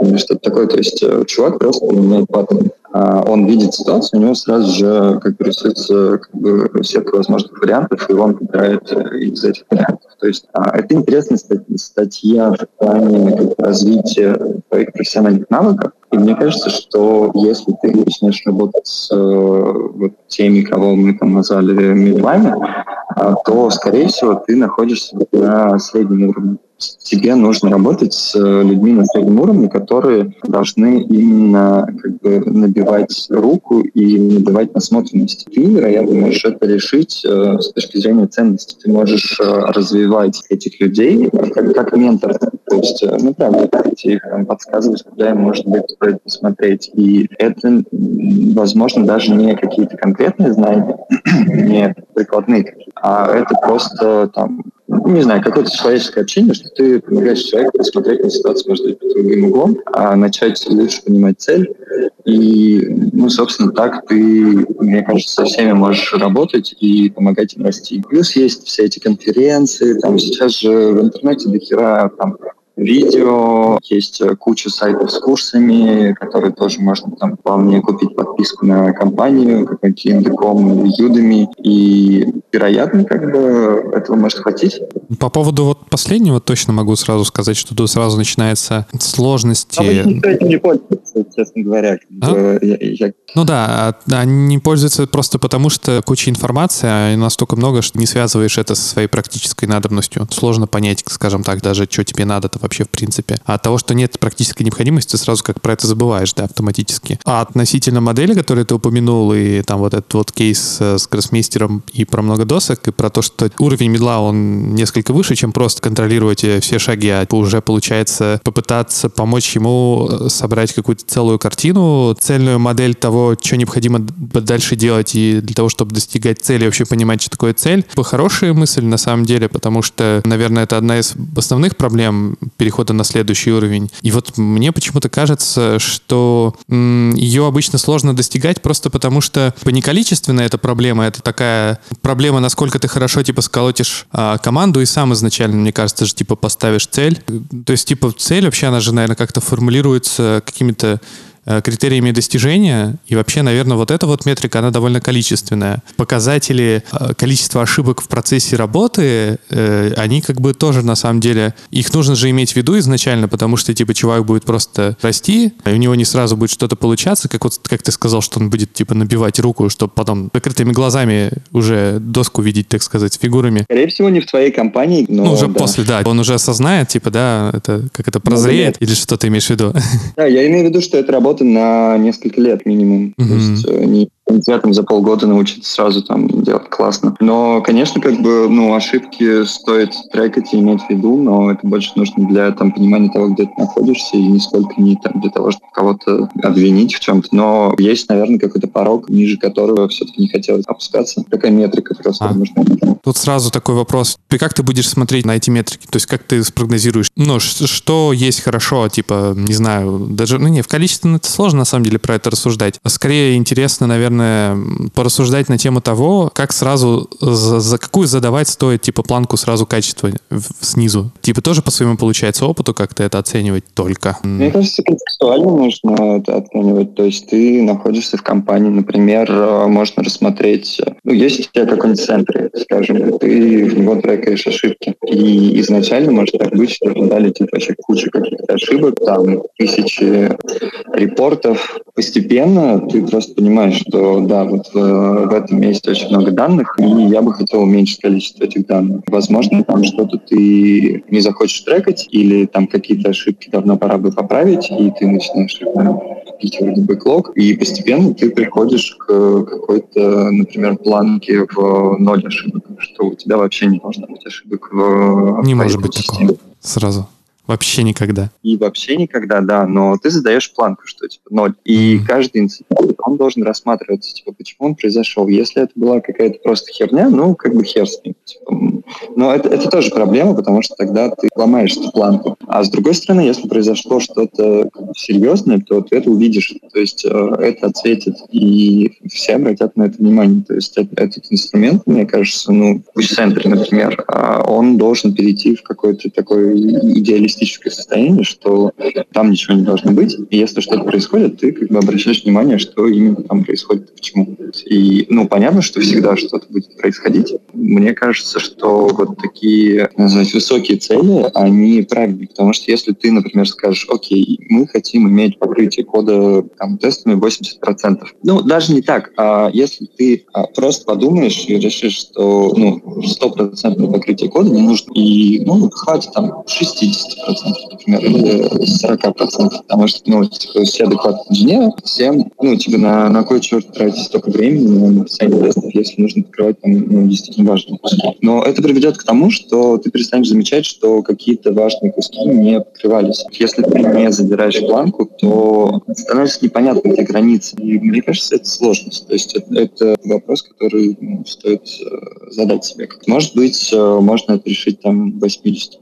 Speaker 3: или что-то такое. То есть э, чувак просто меняет паттерн. А, он видит ситуацию, у него сразу же как бы рисуется как бы, сетка возможных вариантов, и он выбирает э, из вариантов. То есть а, это интересная статья в плане развития твоих профессиональных навыков. И мне кажется, что если ты начнешь работать с э, вот теми, кого мы там назвали медлами, э, то, скорее всего, ты находишься на среднем уровне тебе нужно работать с э, людьми на среднем уровне, которые должны именно как бы набивать руку и набивать насмотренность. Ты, вероятно, можешь это решить э, с точки зрения ценности. Ты можешь э, развивать этих людей как, как ментор. То есть, э, ну, правда, их там, подсказывать, куда им, может быть, стоит посмотреть. И это, возможно, даже не какие-то конкретные знания, не прикладные, а это просто там не знаю, какое-то человеческое общение, что ты помогаешь человеку посмотреть на ситуацию между другим углом, а начать лучше понимать цель. И, ну, собственно, так ты, мне кажется, со всеми можешь работать и помогать им расти. Плюс есть все эти конференции, там сейчас же в интернете до хера там видео, есть э, куча сайтов с курсами, которые тоже можно там вполне купить подписку на компанию, какой-нибудь Яндеком, Юдами, и вероятно, как бы этого может хватить.
Speaker 4: По поводу вот последнего точно могу сразу сказать, что тут сразу начинается сложности. А
Speaker 3: никто этим не пользуется, честно говоря. А?
Speaker 4: Я, я... Ну да, они пользуются просто потому, что куча информации, а настолько много, что не связываешь это со своей практической надобностью. Сложно понять, скажем так, даже, что тебе надо-то вообще в принципе. А от того, что нет практической необходимости, сразу как про это забываешь, да, автоматически. А относительно модели, которую ты упомянул, и там вот этот вот кейс э, с гроссмейстером и про много досок, и про то, что уровень медла, он несколько выше, чем просто контролировать э, все шаги, а уже получается попытаться помочь ему э, собрать какую-то целую картину, цельную модель того, что необходимо дальше делать, и для того, чтобы достигать цели, вообще понимать, что такое цель. Хорошая мысль на самом деле, потому что, наверное, это одна из основных проблем перехода на следующий уровень. И вот мне почему-то кажется, что ее обычно сложно достигать просто потому, что типа, не количественная эта проблема, это такая проблема, насколько ты хорошо типа сколотишь а, команду и сам изначально, мне кажется, же типа поставишь цель. То есть типа цель вообще, она же, наверное, как-то формулируется какими-то критериями достижения. И вообще, наверное, вот эта вот метрика, она довольно количественная. Показатели э, количества ошибок в процессе работы, э, они как бы тоже на самом деле, их нужно же иметь в виду изначально, потому что типа чувак будет просто расти, и у него не сразу будет что-то получаться, как вот как ты сказал, что он будет типа набивать руку, чтобы потом закрытыми глазами уже доску видеть, так сказать, фигурами.
Speaker 3: Скорее всего, не в твоей компании, но...
Speaker 4: Ну, уже да. после, да. Он уже осознает, типа, да, это как это прозреет, ну, или что ты имеешь в виду?
Speaker 3: Да, я имею в виду, что это работа работы на несколько лет минимум. Mm-hmm. То есть э, не там за полгода научиться сразу там делать классно. Но, конечно, как бы, ну, ошибки стоит трекать и иметь в виду, но это больше нужно для там понимания того, где ты находишься, и не сколько не там для того, чтобы кого-то обвинить в чем-то. Но есть, наверное, какой-то порог, ниже которого все-таки не хотелось опускаться. Такая метрика просто а. нужна.
Speaker 4: Тут сразу такой вопрос. Ты как ты будешь смотреть на эти метрики? То есть как ты спрогнозируешь? Ну, что есть хорошо, типа, не знаю, даже, ну, не, в количестве это сложно, на самом деле, про это рассуждать. А скорее интересно, наверное, наверное, порассуждать на тему того, как сразу, за, за какую задавать стоит, типа, планку сразу качества снизу. Типа, тоже по своему, получается, опыту как-то это оценивать только?
Speaker 3: Мне кажется, концептуально можно это оценивать. То есть ты находишься в компании, например, э, можно рассмотреть, ну, есть у тебя какой-нибудь центр, скажем, ты в него трекаешь ошибки. И изначально может так быть, что дали типа вообще кучу каких-то ошибок, там тысячи репортов. Постепенно ты просто понимаешь, что да, вот в, э, в этом месте очень много данных, и я бы хотел уменьшить количество этих данных. Возможно, там что-то ты не захочешь трекать, или там какие-то ошибки давно пора бы поправить, и ты начинаешь пить вроде бэклог, и постепенно ты приходишь к какой-то, например, планке в ноль ошибок, что у тебя вообще не должно быть ошибок в
Speaker 4: Не может быть такого сразу. Вообще никогда.
Speaker 3: И вообще никогда, да, но ты задаешь планку, что типа ноль. И mm. каждый инцидент, он должен рассматриваться, типа, почему он произошел. Если это была какая-то просто херня, ну, как бы хер с ним. Типа. Но это, это тоже проблема, потому что тогда ты ломаешь эту планку. А с другой стороны, если произошло что-то серьезное, то ты это увидишь. То есть э, это отсветит, и все обратят на это внимание. То есть этот, этот инструмент, мне кажется, ну, в центре, например, а он должен перейти в какой-то такой идеалистический реалистическое состояние, что там ничего не должно быть. И если что-то происходит, ты как бы обращаешь внимание, что именно там происходит почему. И, ну, понятно, что всегда что-то будет происходить. Мне кажется, что вот такие, назвать, высокие цели, они правильные, потому что если ты, например, скажешь, окей, мы хотим хотим иметь покрытие кода там, тестами 80%. Ну, даже не так. А если ты а, просто подумаешь и решишь, что ну, 100% покрытие кода не нужно, и ну, хватит там 60%, например, или 40%, потому что ну, типа, все адекватные инженеры, всем, ну, тебе на, на кой черт тратить столько времени на написание тестов, если нужно открывать там ну, действительно важные куски. Но это приведет к тому, что ты перестанешь замечать, что какие-то важные куски не покрывались. Если ты не задираешь планку, то становится непонятно, где границы. И мне кажется, это сложность. То есть это, это вопрос, который ну, стоит э, задать себе. Может быть, э, можно это решить там 80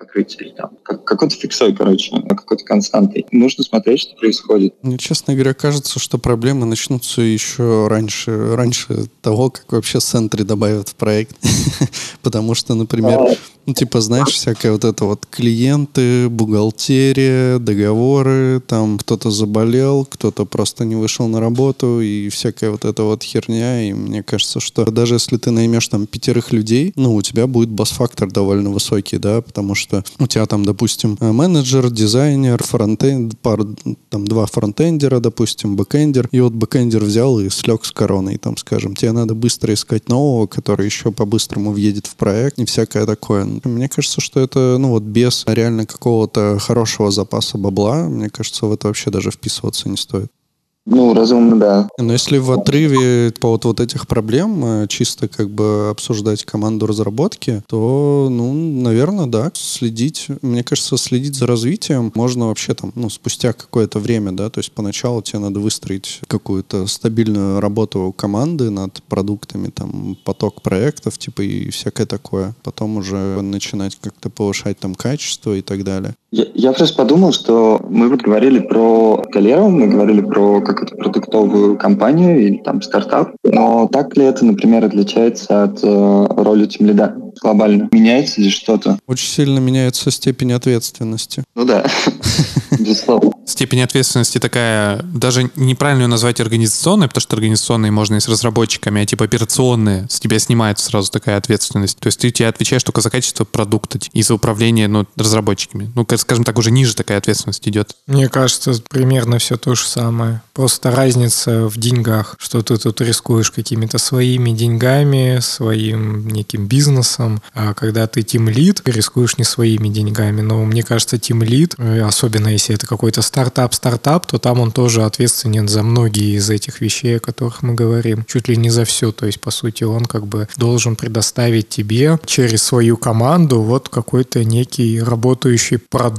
Speaker 3: покрытие, там, как, какой-то фиксой, короче, какой-то константой. Нужно смотреть, что происходит.
Speaker 2: Мне, честно говоря, кажется, что проблемы начнутся еще раньше, раньше того, как вообще Sentry добавят в проект. Потому что, например, ну, типа, знаешь, всякое вот это вот клиенты, бухгалтерия, договоры, там кто-то заболел, кто-то просто не вышел на работу и всякая вот эта вот херня. И мне кажется, что даже если ты наймешь там пятерых людей, ну, у тебя будет бас-фактор довольно высокий, да, потому что у тебя там, допустим, менеджер, дизайнер, фронтенд, пар, там два фронтендера, допустим, бэкендер, и вот бэкендер взял и слег с короной, там, скажем. Тебе надо быстро искать нового, который еще по-быстрому въедет в проект и всякое такое. Мне кажется, что это, ну вот без реально какого-то хорошего запаса бабла, мне кажется, в это вообще даже вписываться не стоит.
Speaker 3: Ну, разумно, да.
Speaker 2: Но если в отрыве по вот, вот этих проблем э, чисто как бы обсуждать команду разработки, то, ну, наверное, да, следить, мне кажется, следить за развитием можно вообще там, ну, спустя какое-то время, да, то есть поначалу тебе надо выстроить какую-то стабильную работу команды над продуктами, там, поток проектов, типа, и всякое такое. Потом уже начинать как-то повышать там качество и так далее.
Speaker 3: Я, я просто подумал, что мы вот говорили про Галеру, мы говорили про какую-то продуктовую компанию или там стартап, но так ли это, например, отличается от э, роли тимлида глобально? Меняется ли что-то?
Speaker 2: Очень сильно меняется степень ответственности.
Speaker 3: Ну да, безусловно.
Speaker 4: Степень ответственности такая, даже неправильно ее назвать организационной, потому что организационные можно и с разработчиками, а типа операционные, с тебя снимается сразу такая ответственность. То есть ты тебе отвечаешь только за качество продукта и за управление ну, разработчиками. Ну, скажем так, уже ниже такая ответственность идет.
Speaker 1: Мне кажется, примерно все то же самое. Просто разница в деньгах, что ты тут рискуешь какими-то своими деньгами, своим неким бизнесом, а когда ты тимлид, рискуешь не своими деньгами. Но мне кажется, тимлид, э, особенно если это какой-то стартап-стартап, то там он тоже ответственен за многие из этих вещей, о которых мы говорим. Чуть ли не за все. То есть, по сути, он как бы должен предоставить тебе через свою команду вот какой-то некий работающий продукт,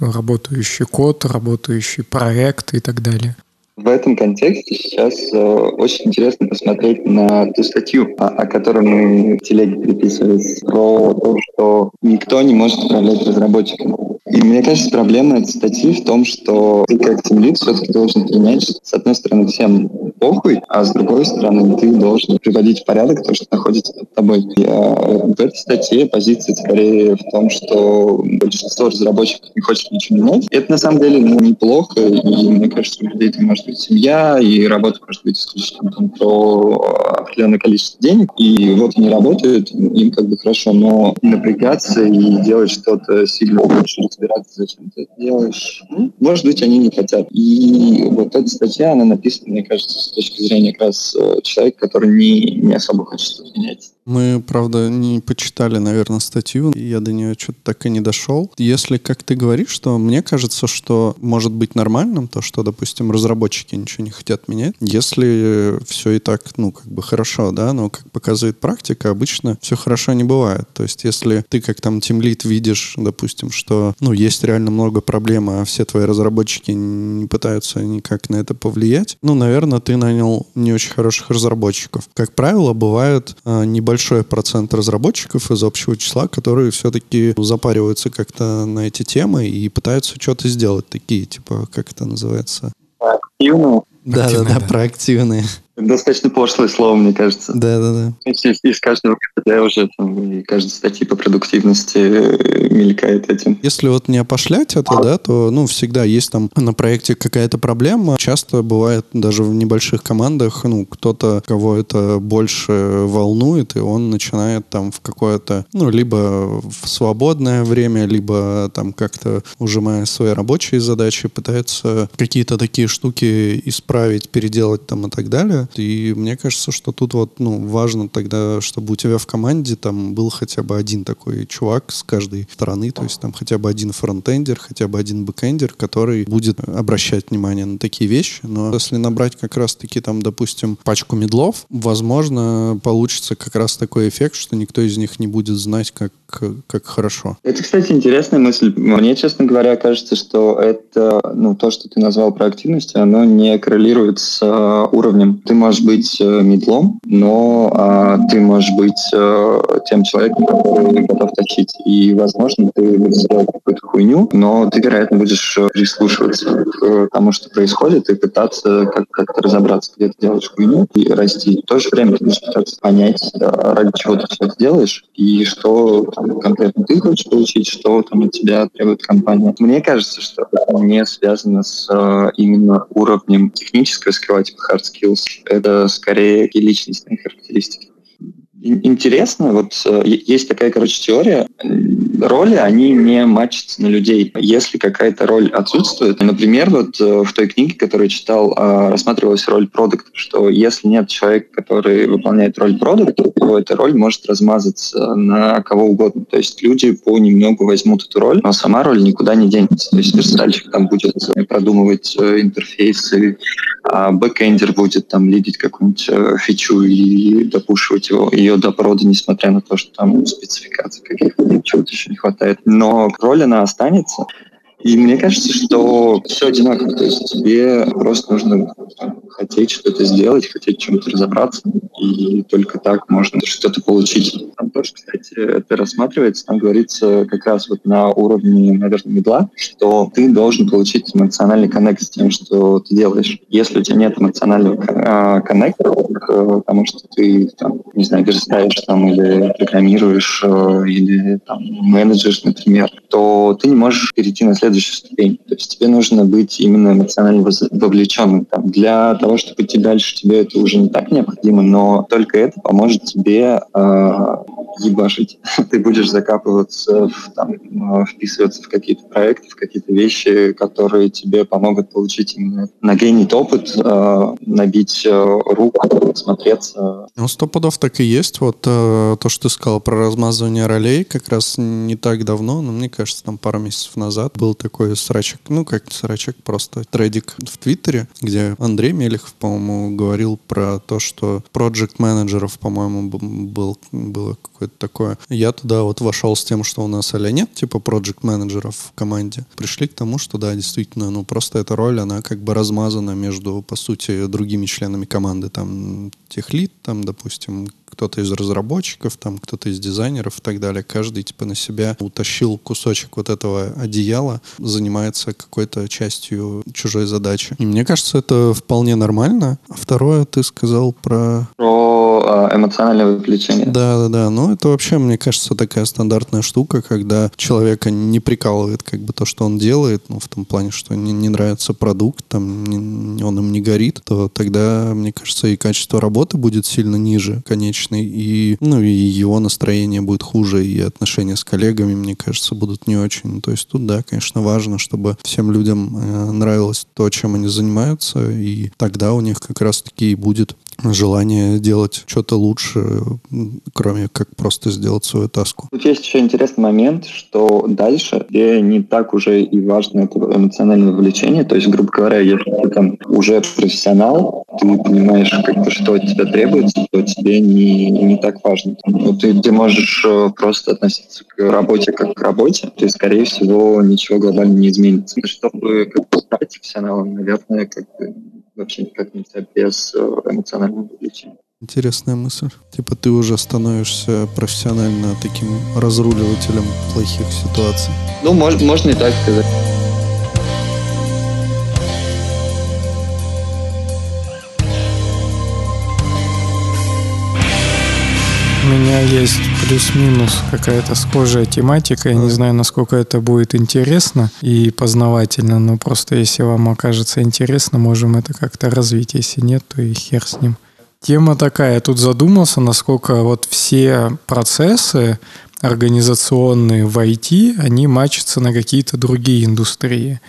Speaker 1: работающий код, работающий проект и так далее.
Speaker 3: В этом контексте сейчас э, очень интересно посмотреть на ту статью, о, о которой мы в телеге переписывались, про то, что никто не может управлять разработчиками. И мне кажется, проблема этой статьи в том, что ты как тимлид все-таки должен принять, с одной стороны, всем похуй, а с другой стороны, ты должен приводить в порядок то, что находится под тобой. И, а, в этой статье позиция скорее в том, что большинство разработчиков не хочет ничего менять. Это на самом деле ну, неплохо, и мне кажется, у людей это может быть семья, и работа может быть исключительно там, про определенное количество денег, и вот они работают, им как бы хорошо, но напрягаться и делать что-то сильно лучше, разбираться, зачем ты это делаешь, ну, может быть, они не хотят. И вот эта статья, она написана, мне кажется, с точки зрения как раз э, человека, который не, не особо хочет что-то менять.
Speaker 2: Мы, правда, не почитали, наверное, статью, и я до нее что-то так и не дошел. Если, как ты говоришь, что мне кажется, что может быть нормальным то, что, допустим, разработчики ничего не хотят менять, если все и так, ну, как бы хорошо, да, но, как показывает практика, обычно все хорошо не бывает. То есть, если ты как там тимлит видишь, допустим, что, ну, есть реально много проблем, а все твои разработчики не пытаются никак на это повлиять, ну, наверное, ты нанял не очень хороших разработчиков. Как правило, бывают а, небольшие большой процент разработчиков из общего числа, которые все-таки запариваются как-то на эти темы и пытаются что-то сделать. Такие, типа, как это называется?
Speaker 3: Активно.
Speaker 2: Да-да-да, проактивные.
Speaker 3: Достаточно пошлое слово, мне кажется.
Speaker 2: Да-да-да.
Speaker 3: Из, из каждого КПД уже там, и каждой статьи по продуктивности э, мелькает этим.
Speaker 2: Если вот не опошлять это, да, то, ну, всегда есть там на проекте какая-то проблема. Часто бывает даже в небольших командах, ну, кто-то, кого это больше волнует, и он начинает там в какое-то, ну, либо в свободное время, либо там как-то ужимая свои рабочие задачи, пытается какие-то такие штуки исправить, переделать там и так далее. И мне кажется, что тут вот, ну, важно тогда, чтобы у тебя в команде там был хотя бы один такой чувак с каждой стороны, то есть там хотя бы один фронтендер, хотя бы один бэкендер, который будет обращать внимание на такие вещи. Но если набрать как раз-таки там, допустим, пачку мидлов, возможно, получится как раз такой эффект, что никто из них не будет знать, как, как хорошо.
Speaker 3: Это, кстати, интересная мысль. Мне, честно говоря, кажется, что это, ну, то, что ты назвал проактивностью, оно не коррелирует с uh, уровнем. Ты можешь быть э, медлом, но а, ты можешь быть а, тем человеком, который готов тащить. И, возможно, ты будешь делать какую-то хуйню, но ты, вероятно, будешь э, прислушиваться к тому, что происходит, и пытаться как- как-то разобраться, где ты делаешь хуйню, и расти. В то же время ты будешь пытаться понять, ради чего ты это делаешь, и что там, конкретно ты хочешь получить, что там от тебя требует компания. Мне кажется, что это не связано с именно уровнем технического скилла, типа hard skills, это скорее личностные характеристики. Интересно, вот э, есть такая, короче, теория. Роли, они не матчатся на людей. Если какая-то роль отсутствует, например, вот э, в той книге, которую я читал, а, рассматривалась роль продукта, что если нет человека, который выполняет роль продукта, то эта роль может размазаться на кого угодно. То есть люди понемногу возьмут эту роль, но сама роль никуда не денется. То есть верстальщик там будет продумывать э, интерфейсы, а бэкэндер будет там лидить какую-нибудь фичу и допушивать его, ее до прода, несмотря на то, что там спецификации каких-то чего-то еще не хватает. Но роль она останется. И мне кажется, что все одинаково. То есть тебе просто нужно хотеть что-то сделать, хотеть чем-то разобраться, и только так можно что-то получить. Там тоже, кстати, это рассматривается, там говорится как раз вот на уровне, наверное, мидла, что ты должен получить эмоциональный коннект с тем, что ты делаешь. Если у тебя нет эмоционального а, коннекта к тому, что ты, там, не знаю, верстаешь там или программируешь, э, или там менеджеришь, например, то ты не можешь перейти на следующую ступень. То есть тебе нужно быть именно эмоционально вовлеченным. Там, для того, чтобы идти дальше, тебе это уже не так необходимо, но только это поможет тебе э, ебашить. Ты будешь закапываться, в, там, э, вписываться в какие-то проекты, в какие-то вещи, которые тебе помогут получить именно нагенить опыт, э, набить э, руку, смотреться.
Speaker 2: Ну, сто пудов так и есть. Вот то, что ты сказал про размазывание ролей, как раз не так давно, но мне кажется, там пару месяцев назад был такой срачек, ну, как срачек, просто тредик в Твиттере, где Андрей Мелехов, по-моему, говорил про то, что проект менеджеров, по-моему, был, было какое-то такое. Я туда вот вошел с тем, что у нас а нет, типа проект менеджеров в команде. Пришли к тому, что да, действительно, ну, просто эта роль, она как бы размазана между, по сути, другими членами команды. Там техлит, там, допустим, кто-то из разработчиков, там кто-то из дизайнеров и так далее. Каждый типа на себя утащил кусочек вот этого одеяла, занимается какой-то частью чужой задачи. И мне кажется, это вполне нормально. А второе ты сказал про...
Speaker 3: Про а, эмоциональное вовлечение.
Speaker 2: Да, да, да. Ну, это вообще, мне кажется, такая стандартная штука, когда человека не прикалывает как бы то, что он делает, ну, в том плане, что не, не нравится продукт, там, не, он им не горит, то тогда, мне кажется, и качество работы будет сильно ниже, конечно токсичный, и, ну, и его настроение будет хуже, и отношения с коллегами, мне кажется, будут не очень. То есть тут, да, конечно, важно, чтобы всем людям э, нравилось то, чем они занимаются, и тогда у них как раз-таки и будет желание делать что-то лучше, кроме как просто сделать свою таску.
Speaker 3: Тут есть еще интересный момент, что дальше где не так уже и важно это эмоциональное вовлечение. То есть, грубо говоря, если ты там уже профессионал, ты понимаешь, как бы, что от тебя требуется, то тебе не, не так важно. Ну, ты, ты можешь э, просто относиться к работе как к работе, то есть, скорее всего, ничего глобально не изменится. Чтобы как бы, стать профессионалом, наверное, как бы вообще никак нельзя без э, эмоционального вовлечения.
Speaker 2: Интересная мысль. Типа ты уже становишься профессионально таким разруливателем плохих ситуаций.
Speaker 3: Ну, мож, можно и так сказать.
Speaker 1: Меня есть плюс-минус какая-то схожая тематика. Я не знаю, насколько это будет интересно и познавательно, но просто если вам окажется интересно, можем это как-то развить. Если нет, то и хер с ним. Тема такая, я тут задумался, насколько вот все процессы организационные в IT, они мачатся на какие-то другие индустрии.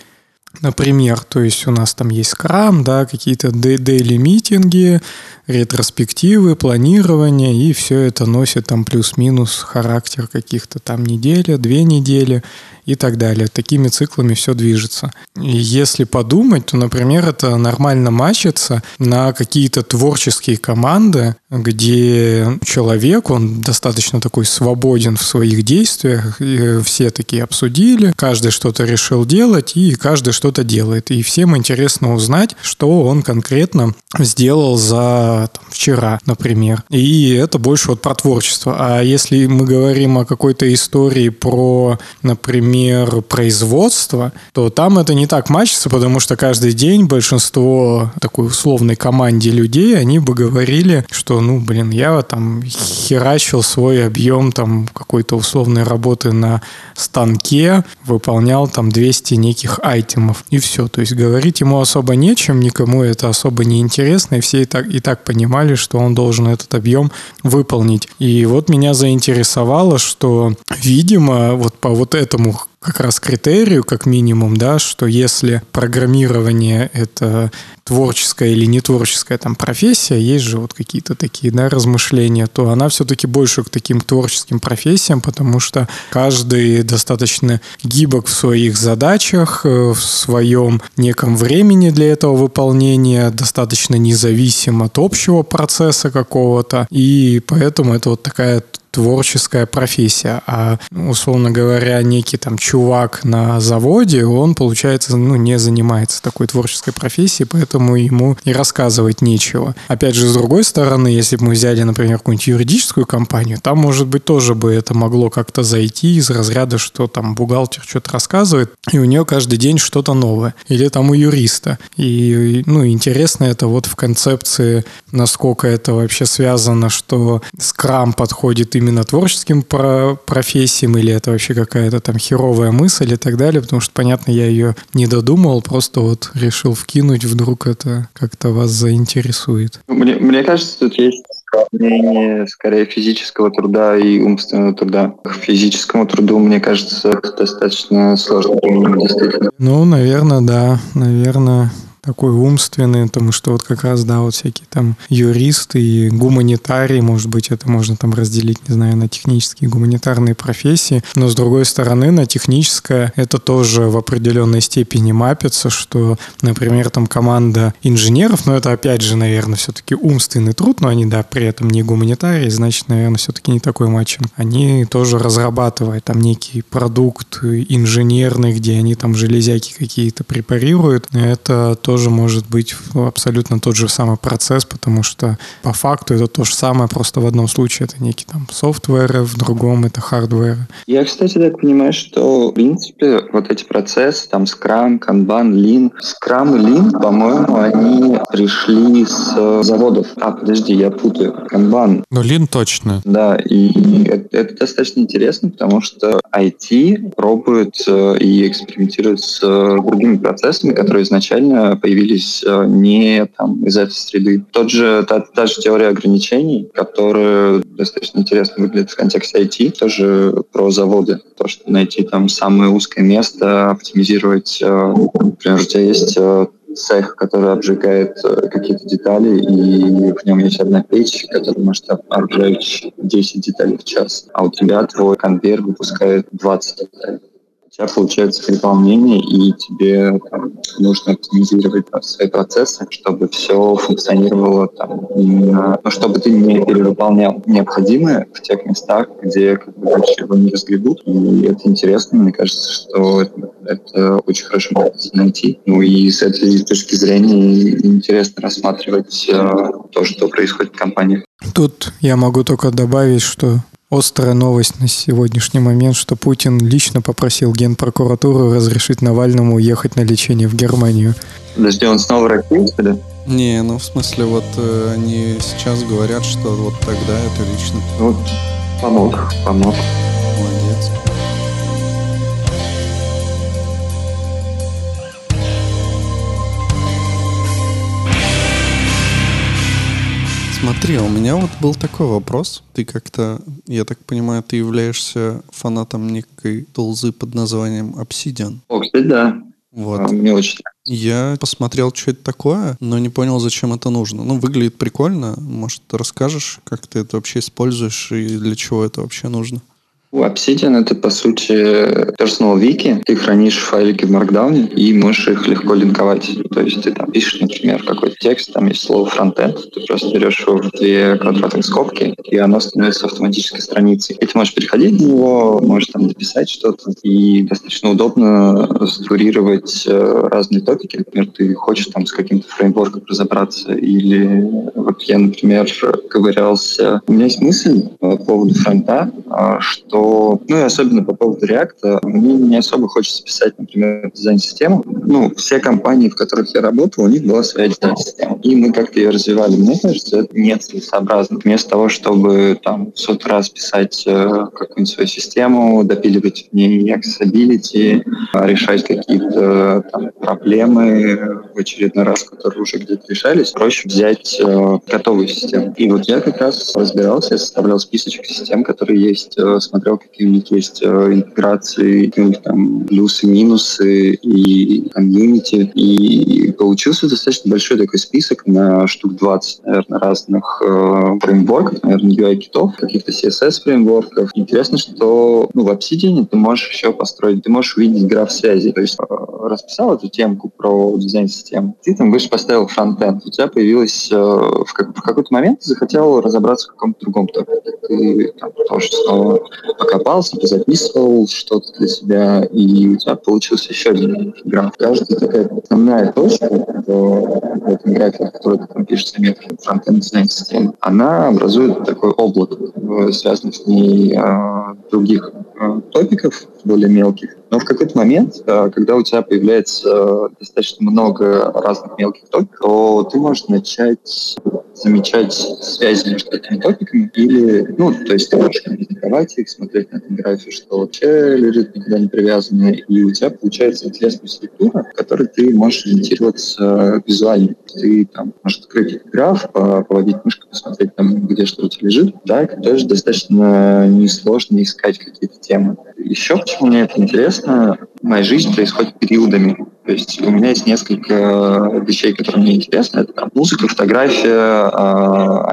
Speaker 1: Например, то есть у нас там есть Scrum, да, какие-то дейли митинги, ретроспективы, планирование, и все это носит там плюс-минус характер каких-то там неделя, две недели и так далее. Такими циклами все движется. И если подумать, то, например, это нормально мачится на какие-то творческие команды, где человек, он достаточно такой свободен в своих действиях, и все такие обсудили, каждый что-то решил делать, и каждый что-то делает. И всем интересно узнать, что он конкретно сделал за там, вчера, например. И это больше вот про творчество. А если мы говорим о какой-то истории про, например, производства, то там это не так мачится, потому что каждый день большинство такой условной команде людей, они бы говорили, что, ну, блин, я там херачил свой объем там какой-то условной работы на станке, выполнял там 200 неких айтемов, и все. То есть говорить ему особо нечем, никому это особо не интересно, и все и так, и так понимали, что он должен этот объем выполнить. И вот меня заинтересовало, что, видимо, вот по вот этому как раз критерию, как минимум, да, что если программирование — это творческая или не творческая там профессия, есть же вот какие-то такие, да, размышления, то она все-таки больше к таким творческим профессиям, потому что каждый достаточно гибок в своих задачах, э, в своем неком времени для этого выполнения, достаточно независим от общего процесса какого-то, и поэтому это вот такая творческая профессия. А, условно говоря, некий там чувак на заводе, он, получается, ну, не занимается такой творческой профессией, поэтому ему и рассказывать нечего. Опять же, с другой стороны, если бы мы взяли, например, какую-нибудь юридическую компанию, там, может быть, тоже бы это могло как-то зайти из разряда, что там бухгалтер что-то рассказывает, и у нее каждый день что-то новое. Или там у юриста. И, ну, интересно это вот в концепции, насколько это вообще связано, что скрам подходит именно творческим про профессиям, или это вообще какая-то там херовая мысль и так далее, потому что, понятно, я ее не додумал, просто вот решил вкинуть, вдруг это как-то вас заинтересует.
Speaker 3: Мне, мне кажется, тут есть сравнение скорее физического труда и умственного труда. К физическому труду, мне кажется, это достаточно сложно действительно.
Speaker 1: Ну, наверное, да. Наверное, такой умственный, потому что вот как раз, да, вот всякие там юристы и гуманитарии, может быть, это можно там разделить, не знаю, на технические и гуманитарные профессии, но с другой стороны, на техническое это тоже в определенной степени мапится, что, например, там команда инженеров, но это опять же, наверное, все-таки умственный труд, но они, да, при этом не гуманитарии, значит, наверное, все-таки не такой matching. Они тоже разрабатывают там некий продукт инженерный, где они там железяки какие-то препарируют. Это то тоже может быть абсолютно тот же самый процесс, потому что по факту это то же самое, просто в одном случае это некий там software, в другом это hardware.
Speaker 3: Я, кстати, так понимаю, что в принципе вот эти процессы, там Scrum, Kanban, Lean, Scrum и Lean, по-моему, они пришли с заводов. А, подожди, я путаю. Kanban.
Speaker 4: Ну, Lean точно.
Speaker 3: Да, и это, это достаточно интересно, потому что IT пробует э, и экспериментирует с э, другими процессами, которые изначально появились э, не там, из этой среды. Тот же, та, та же теория ограничений, которая достаточно интересно выглядит в контексте IT, тоже про заводы. То, что найти там самое узкое место, оптимизировать. Э, например, у тебя есть э, цех, который обжигает какие-то детали, и в нем есть одна печь, которая может обжечь 10 деталей в час, а у тебя твой конвейер выпускает 20 деталей тебя получается переполнение, и тебе там, нужно оптимизировать свои процессы, чтобы все функционировало там, именно, ну, чтобы ты не перевыполнял необходимое в тех местах, где как бы, дальше его не разгребут. И это интересно, мне кажется, что это, это очень хорошо найти. Ну и с этой точки зрения интересно рассматривать э, то, что происходит в компании.
Speaker 1: Тут я могу только добавить, что Острая новость на сегодняшний момент, что Путин лично попросил Генпрокуратуру разрешить Навальному уехать на лечение в Германию.
Speaker 3: Подожди, он снова российский, да?
Speaker 2: Не, ну в смысле вот э, они сейчас говорят, что вот тогда это лично.
Speaker 3: Ну, Помог, помог.
Speaker 2: Молодец. Смотри, у меня вот был такой вопрос. Ты как-то, я так понимаю, ты являешься фанатом некой толзы под названием Obsidian.
Speaker 3: О, кстати, да.
Speaker 2: Вот.
Speaker 3: А, Мне очень
Speaker 2: Я посмотрел, что это такое, но не понял, зачем это нужно. Ну, выглядит прикольно. Может, расскажешь, как ты это вообще используешь и для чего это вообще нужно?
Speaker 3: У Obsidian это, по сути, personal wiki. Ты хранишь файлики в Markdown и можешь их легко линковать. То есть ты там пишешь, например, какой-то текст, там есть слово frontend, ты просто берешь его в две квадратных скобки, и оно становится автоматической страницей. И ты можешь переходить в него, можешь там дописать что-то, и достаточно удобно структурировать э, разные топики. Например, ты хочешь там с каким-то фреймворком разобраться, или вот я, например, ковырялся. У меня есть мысль по поводу фронта, а, что ну и особенно по поводу React, мне не особо хочется писать, например, дизайн-систему. Ну, все компании, в которых я работал, у них была своя дизайн-система. И мы как-то ее развивали. Мне кажется, это нецелесообразно. Вместо того, чтобы там в сот раз писать э, какую-нибудь свою систему, допиливать в ней accessibility, решать какие-то там, проблемы в очередной раз, которые уже где-то решались, проще взять э, готовую систему. И вот я как раз разбирался, я составлял списочек систем, которые есть, э, смотрел, какие у них есть э, интеграции, какие у них там плюсы, минусы и комьюнити. И получился достаточно большой такой список на штук 20, наверное, разных э, фреймворков, наверное, UI-китов, каких-то CSS-фреймворков. Интересно, что ну, в Obsidian ты можешь еще построить, ты можешь увидеть граф связи. То есть э, расписал эту темку про дизайн-систему, ты там выше поставил фронтенд, у тебя появилась э, в, как, в какой-то момент ты захотел разобраться в каком-то другом топике. Ты там тоже снова покопался, позаписывал что-то для себя, и у тебя получился еще один граф. Каждая такая основная точка в, этом графике, в которой ты там пишешь заметки фронтенд дизайн системы, она образует такой облак, э, связанный с ней э, других э, топиков, более мелких. Но в какой-то момент, э, когда у тебя появляется э, достаточно много разных мелких топиков, то ты можешь начать замечать связи между этими топиками или, ну, то есть ты можешь комбиновать их, смотреть на этом графе, что вообще лежит никуда не привязано, и у тебя получается интересная структура, в которой ты можешь ориентироваться визуально. Ты там можешь открыть граф, поводить мышкой, посмотреть там, где что у тебя лежит. Да, это тоже достаточно несложно искать какие-то темы. Еще почему мне это интересно, моя жизнь происходит периодами. То есть у меня есть несколько вещей, которые мне интересны. Это там, музыка, фотография,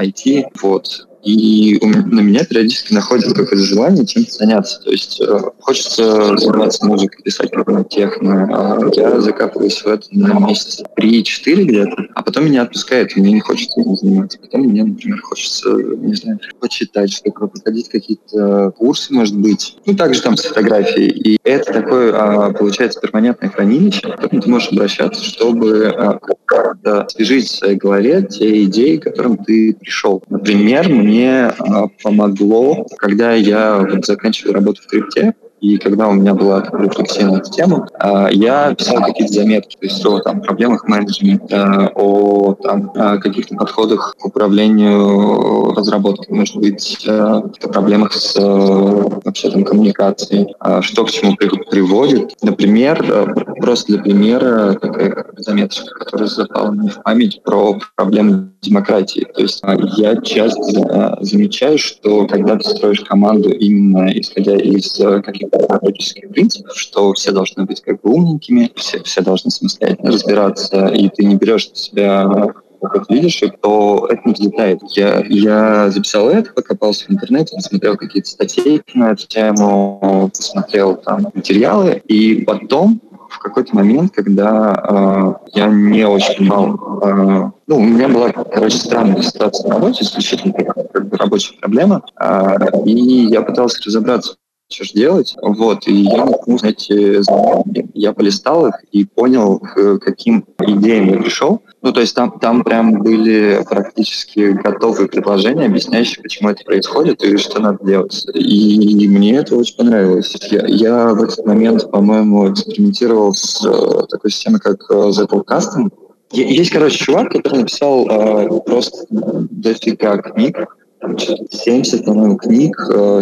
Speaker 3: IT. А, вот. И на меня периодически находит какое-то желание чем-то заняться. То есть э, хочется заниматься музыкой, писать какой-нибудь техно. А я закапываюсь в это на месяц 3-4 где-то, а потом меня отпускает, мне не хочется этим заниматься. Потом мне, например, хочется, не знаю, почитать что-то, проходить какие-то курсы, может быть. Ну, также там с фотографией. И это такое, а, получается, перманентное хранилище, к которому ты можешь обращаться, чтобы а, как-то освежить в своей голове те идеи, к которым ты пришел. Например, мне а, помогло, когда я вот заканчивал работу в крипте, и когда у меня была рефлексия на эту тему, а, я писал какие-то заметки, то есть о там, проблемах менеджмента, о там, каких-то подходах к управлению разработкой, может быть, о проблемах с вообще там коммуникацией, что к чему приводит. Например, просто для примера такая заметочка, которая запала мне в память про проблемы демократии. То есть я часто замечаю, что когда ты строишь команду именно исходя из каких практических принципов, что все должны быть как бы умненькими, все, все должны самостоятельно разбираться, и ты не берешь на себя опыт лидершип, то это не взлетает. Я, я записал это, покопался в интернете, посмотрел какие-то статьи на эту тему, посмотрел там материалы, и потом в какой-то момент, когда э, я не очень понимал, э, ну, у меня была, короче, странная ситуация на работе, исключительно как, как бы рабочая проблема, э, и я пытался разобраться, что же делать. Вот, и я наткнулся на эти заметки. Я полистал их и понял, к каким идеям я пришел. Ну, то есть там, там прям были практически готовые предложения, объясняющие, почему это происходит и что надо делать. И мне это очень понравилось. Я, я в этот момент, по-моему, экспериментировал с э, такой системой, как э, Zettel Custom. Есть, короче, чувак, который написал э, просто дофига книг там, 70, по-моему, книг,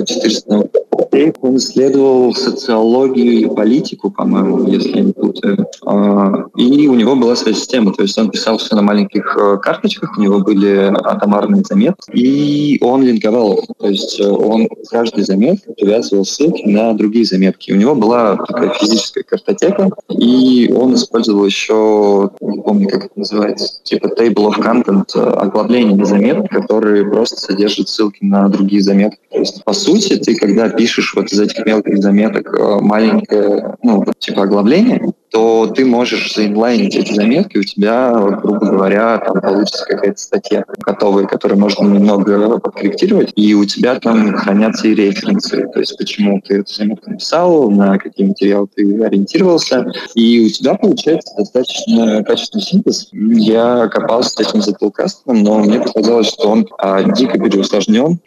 Speaker 3: 400 научных Он исследовал социологию и политику, по-моему, если я не путаю. А, и у него была своя система, то есть он писал все на маленьких э, карточках, у него были атомарные заметки, и он линковал. То есть э, он каждый заметке привязывал ссылки на другие заметки. У него была такая физическая картотека, и он использовал еще, не помню, как это называется, типа table of content, э, оглавление заметок, которые просто содержат ссылки на другие заметки. То есть, по сути, ты, когда пишешь вот из этих мелких заметок маленькое, ну, типа оглавление, то ты можешь заинлайнить эти заметки, у тебя, грубо говоря, там получится какая-то статья готовая, которую можно немного подкорректировать, и у тебя там хранятся и референсы, то есть почему ты эту заметку написал, на какие материалы ты ориентировался, и у тебя получается достаточно качественный синтез. Я копался с этим заплкастом, но мне показалось, что он а, дико переусложнен,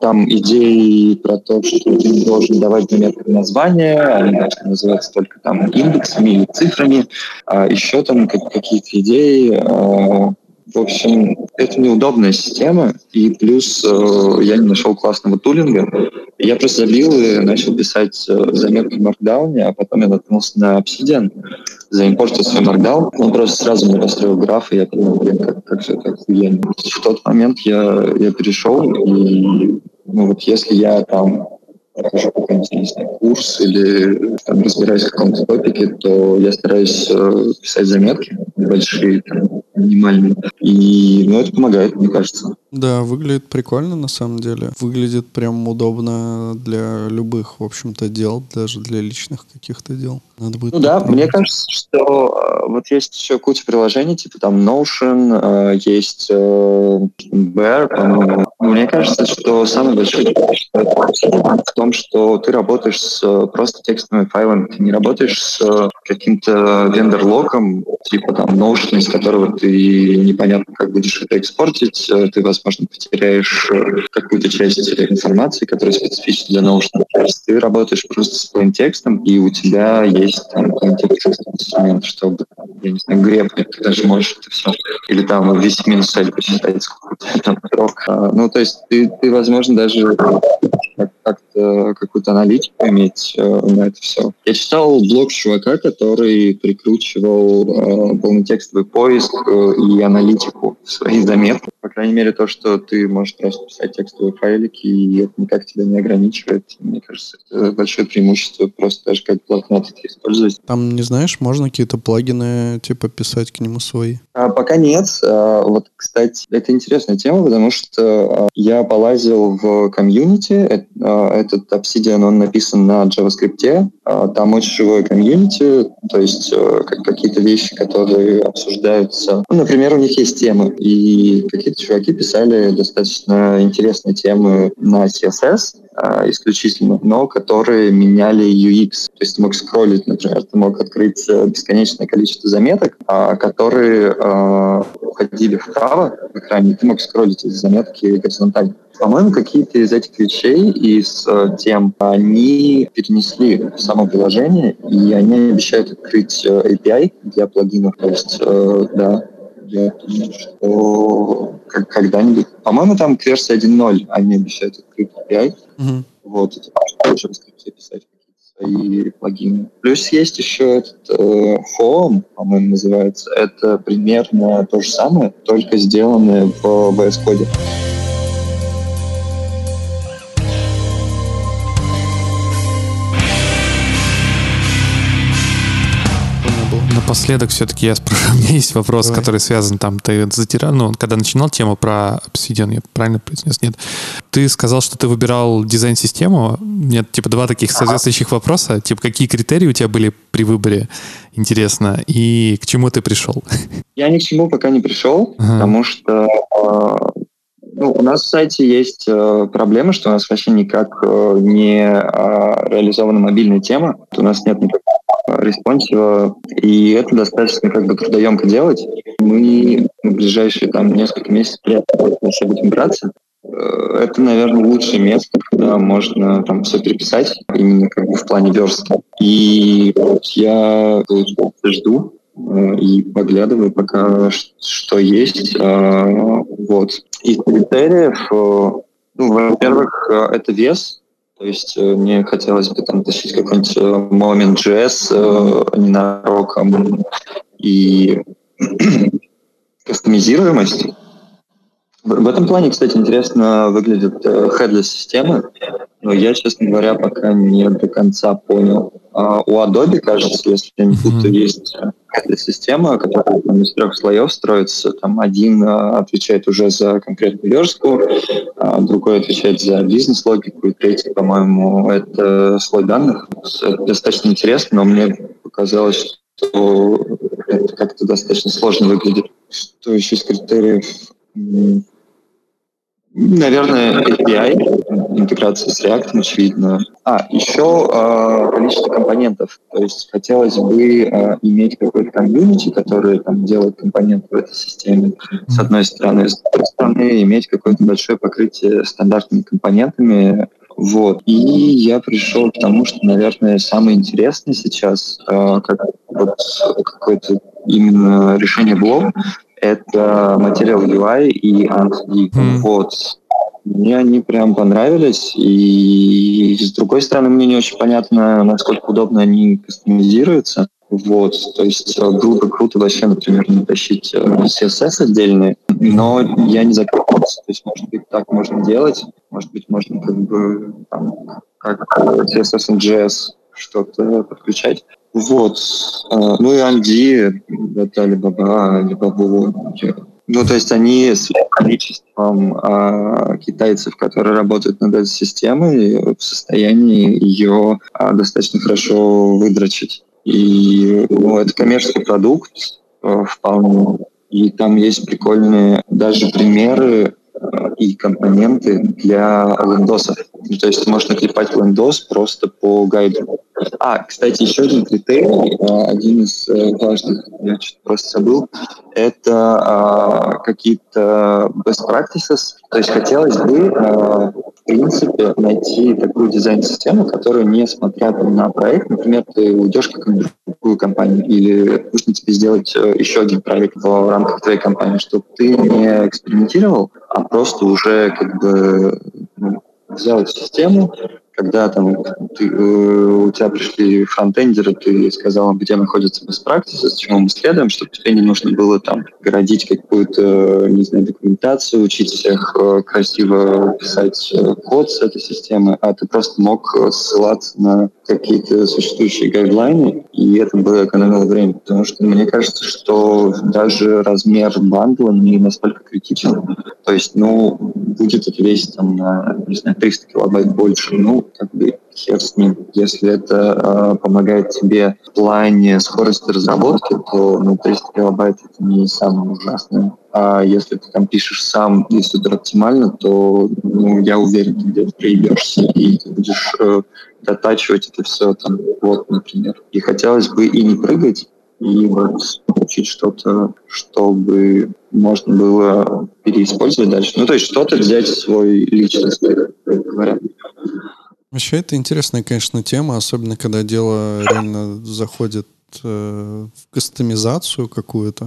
Speaker 3: там идеи про то, что ты должен давать заметкам названия, они должны называться только там индексами цифрами, а еще там какие-то идеи. А, в общем, это неудобная система, и плюс э, я не нашел классного тулинга. Я просто забил и начал писать э, заметки в Markdown, а потом я наткнулся на Obsidian, заимпортил свой Markdown. Он просто сразу мне построил граф, и я подумал, блин, как, как же это охуенно. В тот момент я, я перешел, и ну вот если я там не знаю, курс или там, разбираюсь в каком-то топике, то я стараюсь э, писать заметки большие, там, минимальные. И ну, это помогает, мне кажется.
Speaker 2: Да, выглядит прикольно на самом деле. Выглядит прям удобно для любых, в общем-то, дел, даже для личных каких-то дел.
Speaker 3: Надо будет ну да, мне кажется, что э, вот есть еще куча приложений, типа там Notion, э, есть э, Bear, по-моему. Мне кажется, что самый большой в том, что ты работаешь с просто текстовыми файлами, ты не работаешь с каким-то вендор-локом, типа там Notion, из которого ты непонятно как будешь это экспортить, ты, возможно, потеряешь какую-то часть информации, которая специфична для Notion. Ты работаешь просто с своим текстом, и у тебя есть есть там инструмент, чтобы, я не знаю, гребнуть, ты даже можешь это все. Или там весь минус цель посчитать, сколько там срок. А, ну, то есть ты, ты возможно, даже как-то какую-то аналитику иметь э, на это все. Я читал блог чувака, который прикручивал э, полнотекстовый поиск э, и аналитику в свои заметки. По крайней мере, то, что ты можешь просто писать текстовые файлики, и это никак тебя не ограничивает. Мне кажется, это большое преимущество просто даже как блокнот это использовать.
Speaker 2: Там, не знаешь, можно какие-то плагины типа писать к нему свои?
Speaker 3: А, пока нет. А, вот, кстати, это интересная тема, потому что а, я полазил в комьюнити. А, этот Obsidian, он написан на JavaScript. А, там очень живое комьюнити, то есть а, какие-то вещи, которые обсуждаются. Ну, например, у них есть темы, и какие-то чуваки писали достаточно интересные темы на CSS, а, исключительно, но которые меняли UX. То есть ты мог скроллить, например, ты мог открыть э, бесконечное количество заметок, а, которые э, уходили вправо в экране, ты мог скроллить эти заметки горизонтально. По-моему, какие-то из этих вещей, из э, тем, они перенесли в само приложение, и они обещают открыть э, API для плагинов. То есть, э, да, я думаю, что когда-нибудь... По-моему, там к версии 1.0 они обещают открыть API. Mm-hmm. Вот, и типа, в писать какие-то свои плагины. Плюс есть еще этот э, Home, по-моему, называется. Это примерно то же самое, только сделанное в VS Code.
Speaker 4: Напоследок все-таки я спрошу, у меня есть вопрос, Давай. который связан там, ты затирал, ну, когда начинал тему про Obsidian, я правильно произнес, нет? Ты сказал, что ты выбирал дизайн-систему. Нет, типа два таких соответствующих вопроса. Типа, какие критерии у тебя были при выборе, интересно, и к чему ты пришел?
Speaker 3: Я ни к чему пока не пришел, ага. потому что э, ну, у нас в сайте есть э, проблема, что у нас вообще никак э, не э, реализована мобильная тема. У нас нет никакого респонсива, и это достаточно как бы трудоемко делать. Мы в ближайшие там несколько месяцев вообще будем браться. Э, это, наверное, лучшее место, когда можно там все переписать, именно как бы в плане верстки. И вот я жду э, и поглядываю пока, что есть. Э, вот. Из критериев Ну, во-первых, это вес, то есть мне хотелось бы там тащить какой-нибудь Moment.js ненароком и кастомизируемость. В этом плане, кстати, интересно выглядит headless системы, но я, честно говоря, пока не до конца понял. А у Adobe, кажется, если я не путаю, есть headless система, которая там, из трех слоев строится. Там один а, отвечает уже за конкретную верстку, а другой отвечает за бизнес-логику, и третий, по-моему, это слой данных. Это достаточно интересно, но мне показалось, что это как-то достаточно сложно выглядит. Что еще из критериев? Наверное, API, интеграция с React, очевидно. А, еще э, количество компонентов. То есть хотелось бы э, иметь какой-то комьюнити, который там делает компоненты в этой системе, с одной стороны. С другой стороны, иметь какое-то большое покрытие стандартными компонентами. Вот. И я пришел к тому, что, наверное, самое интересное сейчас, э, как вот какое-то именно решение блок, это Material UI и ANSI. Mm. Вот. Мне они прям понравились, и с другой стороны, мне не очень понятно, насколько удобно они кастомизируются. Вот, то есть э, было бы круто вообще, например, натащить э, CSS отдельные, но я не закрылся. То есть, может быть, так можно делать, может быть, можно как бы там, как CSS and JS что-то подключать. Вот. А, ну и Анди, это Alibaba, Alibaba. Ну, то есть они с количеством а, китайцев, которые работают над этой системой, в состоянии ее а, достаточно хорошо выдрочить. И ну, это коммерческий продукт а, вполне. И там есть прикольные даже примеры и компоненты для лендосов. То есть можешь наклепать лендос просто по гайду. А, кстати, еще один критерий, а, один из э, важных, я что-то просто забыл, это а, какие-то best practices. То есть хотелось бы, а, принципе, найти такую дизайн-систему, которая, несмотря на проект, например, ты уйдешь в другую компанию или нужно тебе сделать э, еще один проект в рамках твоей компании, чтобы ты не экспериментировал, а просто уже как бы ну, взял систему, когда там ты, э, у тебя пришли фронтендеры, ты сказал где находится best practices, чему мы следуем, чтобы тебе не нужно было там городить какую-то, не знаю, документацию, учить всех э, красиво писать э, код с этой системы, а ты просто мог ссылаться на какие-то существующие гайдлайны, и это бы экономило время, потому что мне кажется, что даже размер бандла не настолько критичен. То есть, ну, будет это весить там на, не знаю, 300 килобайт больше, ну, как бы хер с ним. Если это э, помогает тебе в плане скорости разработки, то ну, 300 килобайт это не самое ужасное. А если ты там пишешь сам и супер оптимально, то ну, я уверен, ты где-то проебешься, и ты будешь э, дотачивать это все там вот, например. И хотелось бы и не прыгать, и вот получить что-то, чтобы можно было переиспользовать дальше. Ну, то есть что-то взять свой личный, говоря.
Speaker 2: Вообще это интересная, конечно, тема, особенно когда дело реально заходит э, в кастомизацию какую-то.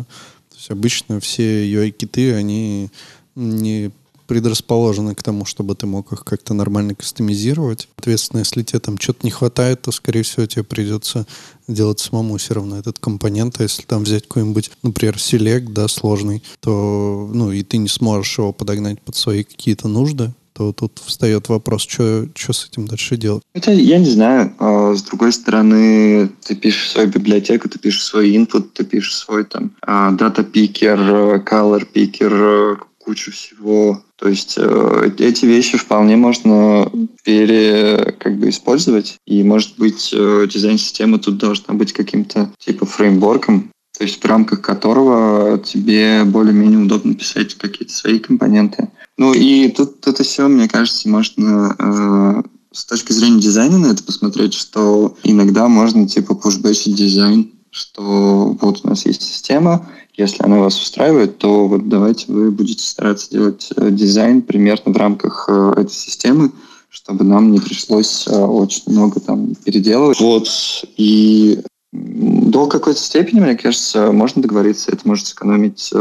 Speaker 2: То есть обычно все UI-киты, они не предрасположены к тому, чтобы ты мог их как-то нормально кастомизировать. Соответственно, если тебе там что-то не хватает, то, скорее всего, тебе придется делать самому все равно этот компонент. А если там взять какой-нибудь, например, селект, да, сложный, то, ну, и ты не сможешь его подогнать под свои какие-то нужды, то тут встает вопрос, что с этим дальше делать.
Speaker 3: Хотя я не знаю. А, с другой стороны, ты пишешь свою библиотеку, ты пишешь свой input, ты пишешь свой там дата пикер, color пикер, кучу всего. То есть э, эти вещи вполне можно пере как бы использовать. И может быть э, дизайн-система тут должна быть каким-то типа фреймворком, то есть в рамках которого тебе более-менее удобно писать какие-то свои компоненты. Ну и тут это все, мне кажется, можно э, с точки зрения дизайна на это посмотреть, что иногда можно типа пушбэчить дизайн, что вот у нас есть система, если она вас устраивает, то вот давайте вы будете стараться делать э, дизайн примерно в рамках э, этой системы, чтобы нам не пришлось э, очень много там переделывать. Вот. И до какой-то степени, мне кажется, можно договориться, это может сэкономить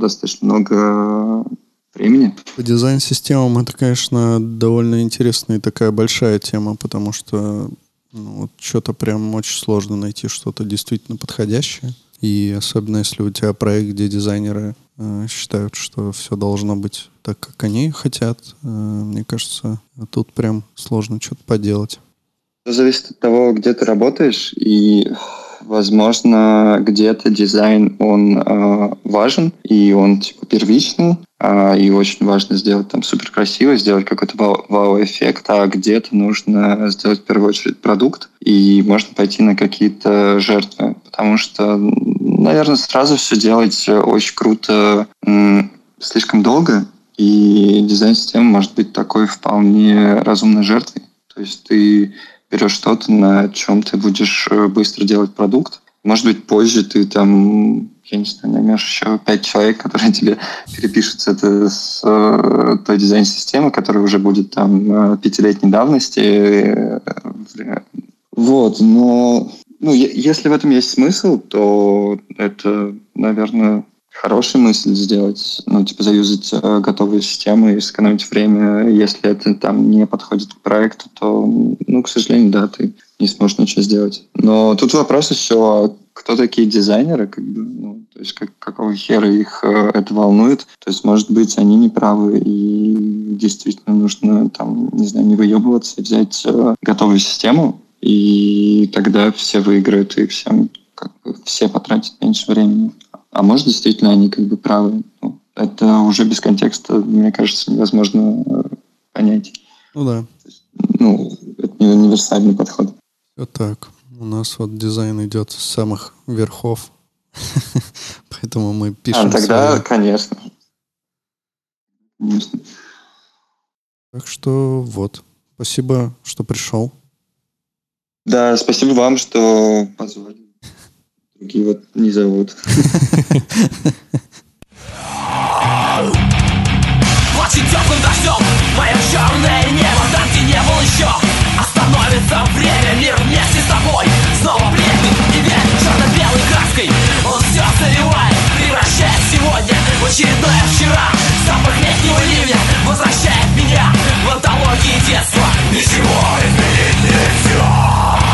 Speaker 3: достаточно много времени.
Speaker 2: По дизайн-системам это, конечно, довольно интересная и такая большая тема, потому что ну, вот что-то прям очень сложно найти что-то действительно подходящее. И особенно если у тебя проект, где дизайнеры э, считают, что все должно быть так, как они хотят, э, мне кажется, тут прям сложно что-то поделать.
Speaker 3: Зависит от того, где ты работаешь, и возможно, где-то дизайн, он э, важен, и он типа первичный, э, и очень важно сделать там супер красиво, сделать какой-то вау-эффект, а где-то нужно сделать в первую очередь продукт, и можно пойти на какие-то жертвы, потому что, наверное, сразу все делать очень круто, слишком долго, и дизайн-система может быть такой вполне разумной жертвой. То есть ты берешь что-то, на чем ты будешь э, быстро делать продукт. Может быть, позже ты там, я не знаю, наймешь еще пять человек, которые тебе перепишут это с э, той дизайн-системы, которая уже будет там э, пятилетней давности. Вот, но ну, если в этом есть смысл, то это, наверное, хорошая мысль сделать, ну, типа, заюзать э, готовые системы и сэкономить время. Если это там не подходит к проекту, то, ну, к сожалению, да, ты не сможешь ничего сделать. Но тут вопрос еще, кто такие дизайнеры, как бы, ну, то есть как, какого хера их э, это волнует. То есть, может быть, они не правы, и действительно нужно, там, не знаю, не выебываться, взять э, готовую систему, и тогда все выиграют, и всем как бы все потратят меньше времени. А может, действительно, они как бы правы. Ну, это уже без контекста, мне кажется, невозможно э, понять.
Speaker 2: Ну да.
Speaker 3: Ну, это не универсальный подход.
Speaker 2: Все так. У нас вот дизайн идет с самых верхов. Поэтому мы пишем.
Speaker 3: А, тогда, свои... конечно. Конечно.
Speaker 2: Так что вот. Спасибо, что пришел.
Speaker 3: Да, спасибо вам, что позвали. Другие вот не зовут. Очень теплым дождем Мое черное небо Там, где не был еще. Остановится время Мир вместе с тобой. Снова блекнет И век черно-белой краской. Он все заливает Превращает сегодня В очередное вчера. Запах летнего ливня Возвращает меня В антологии детства. Ничего изменить нельзя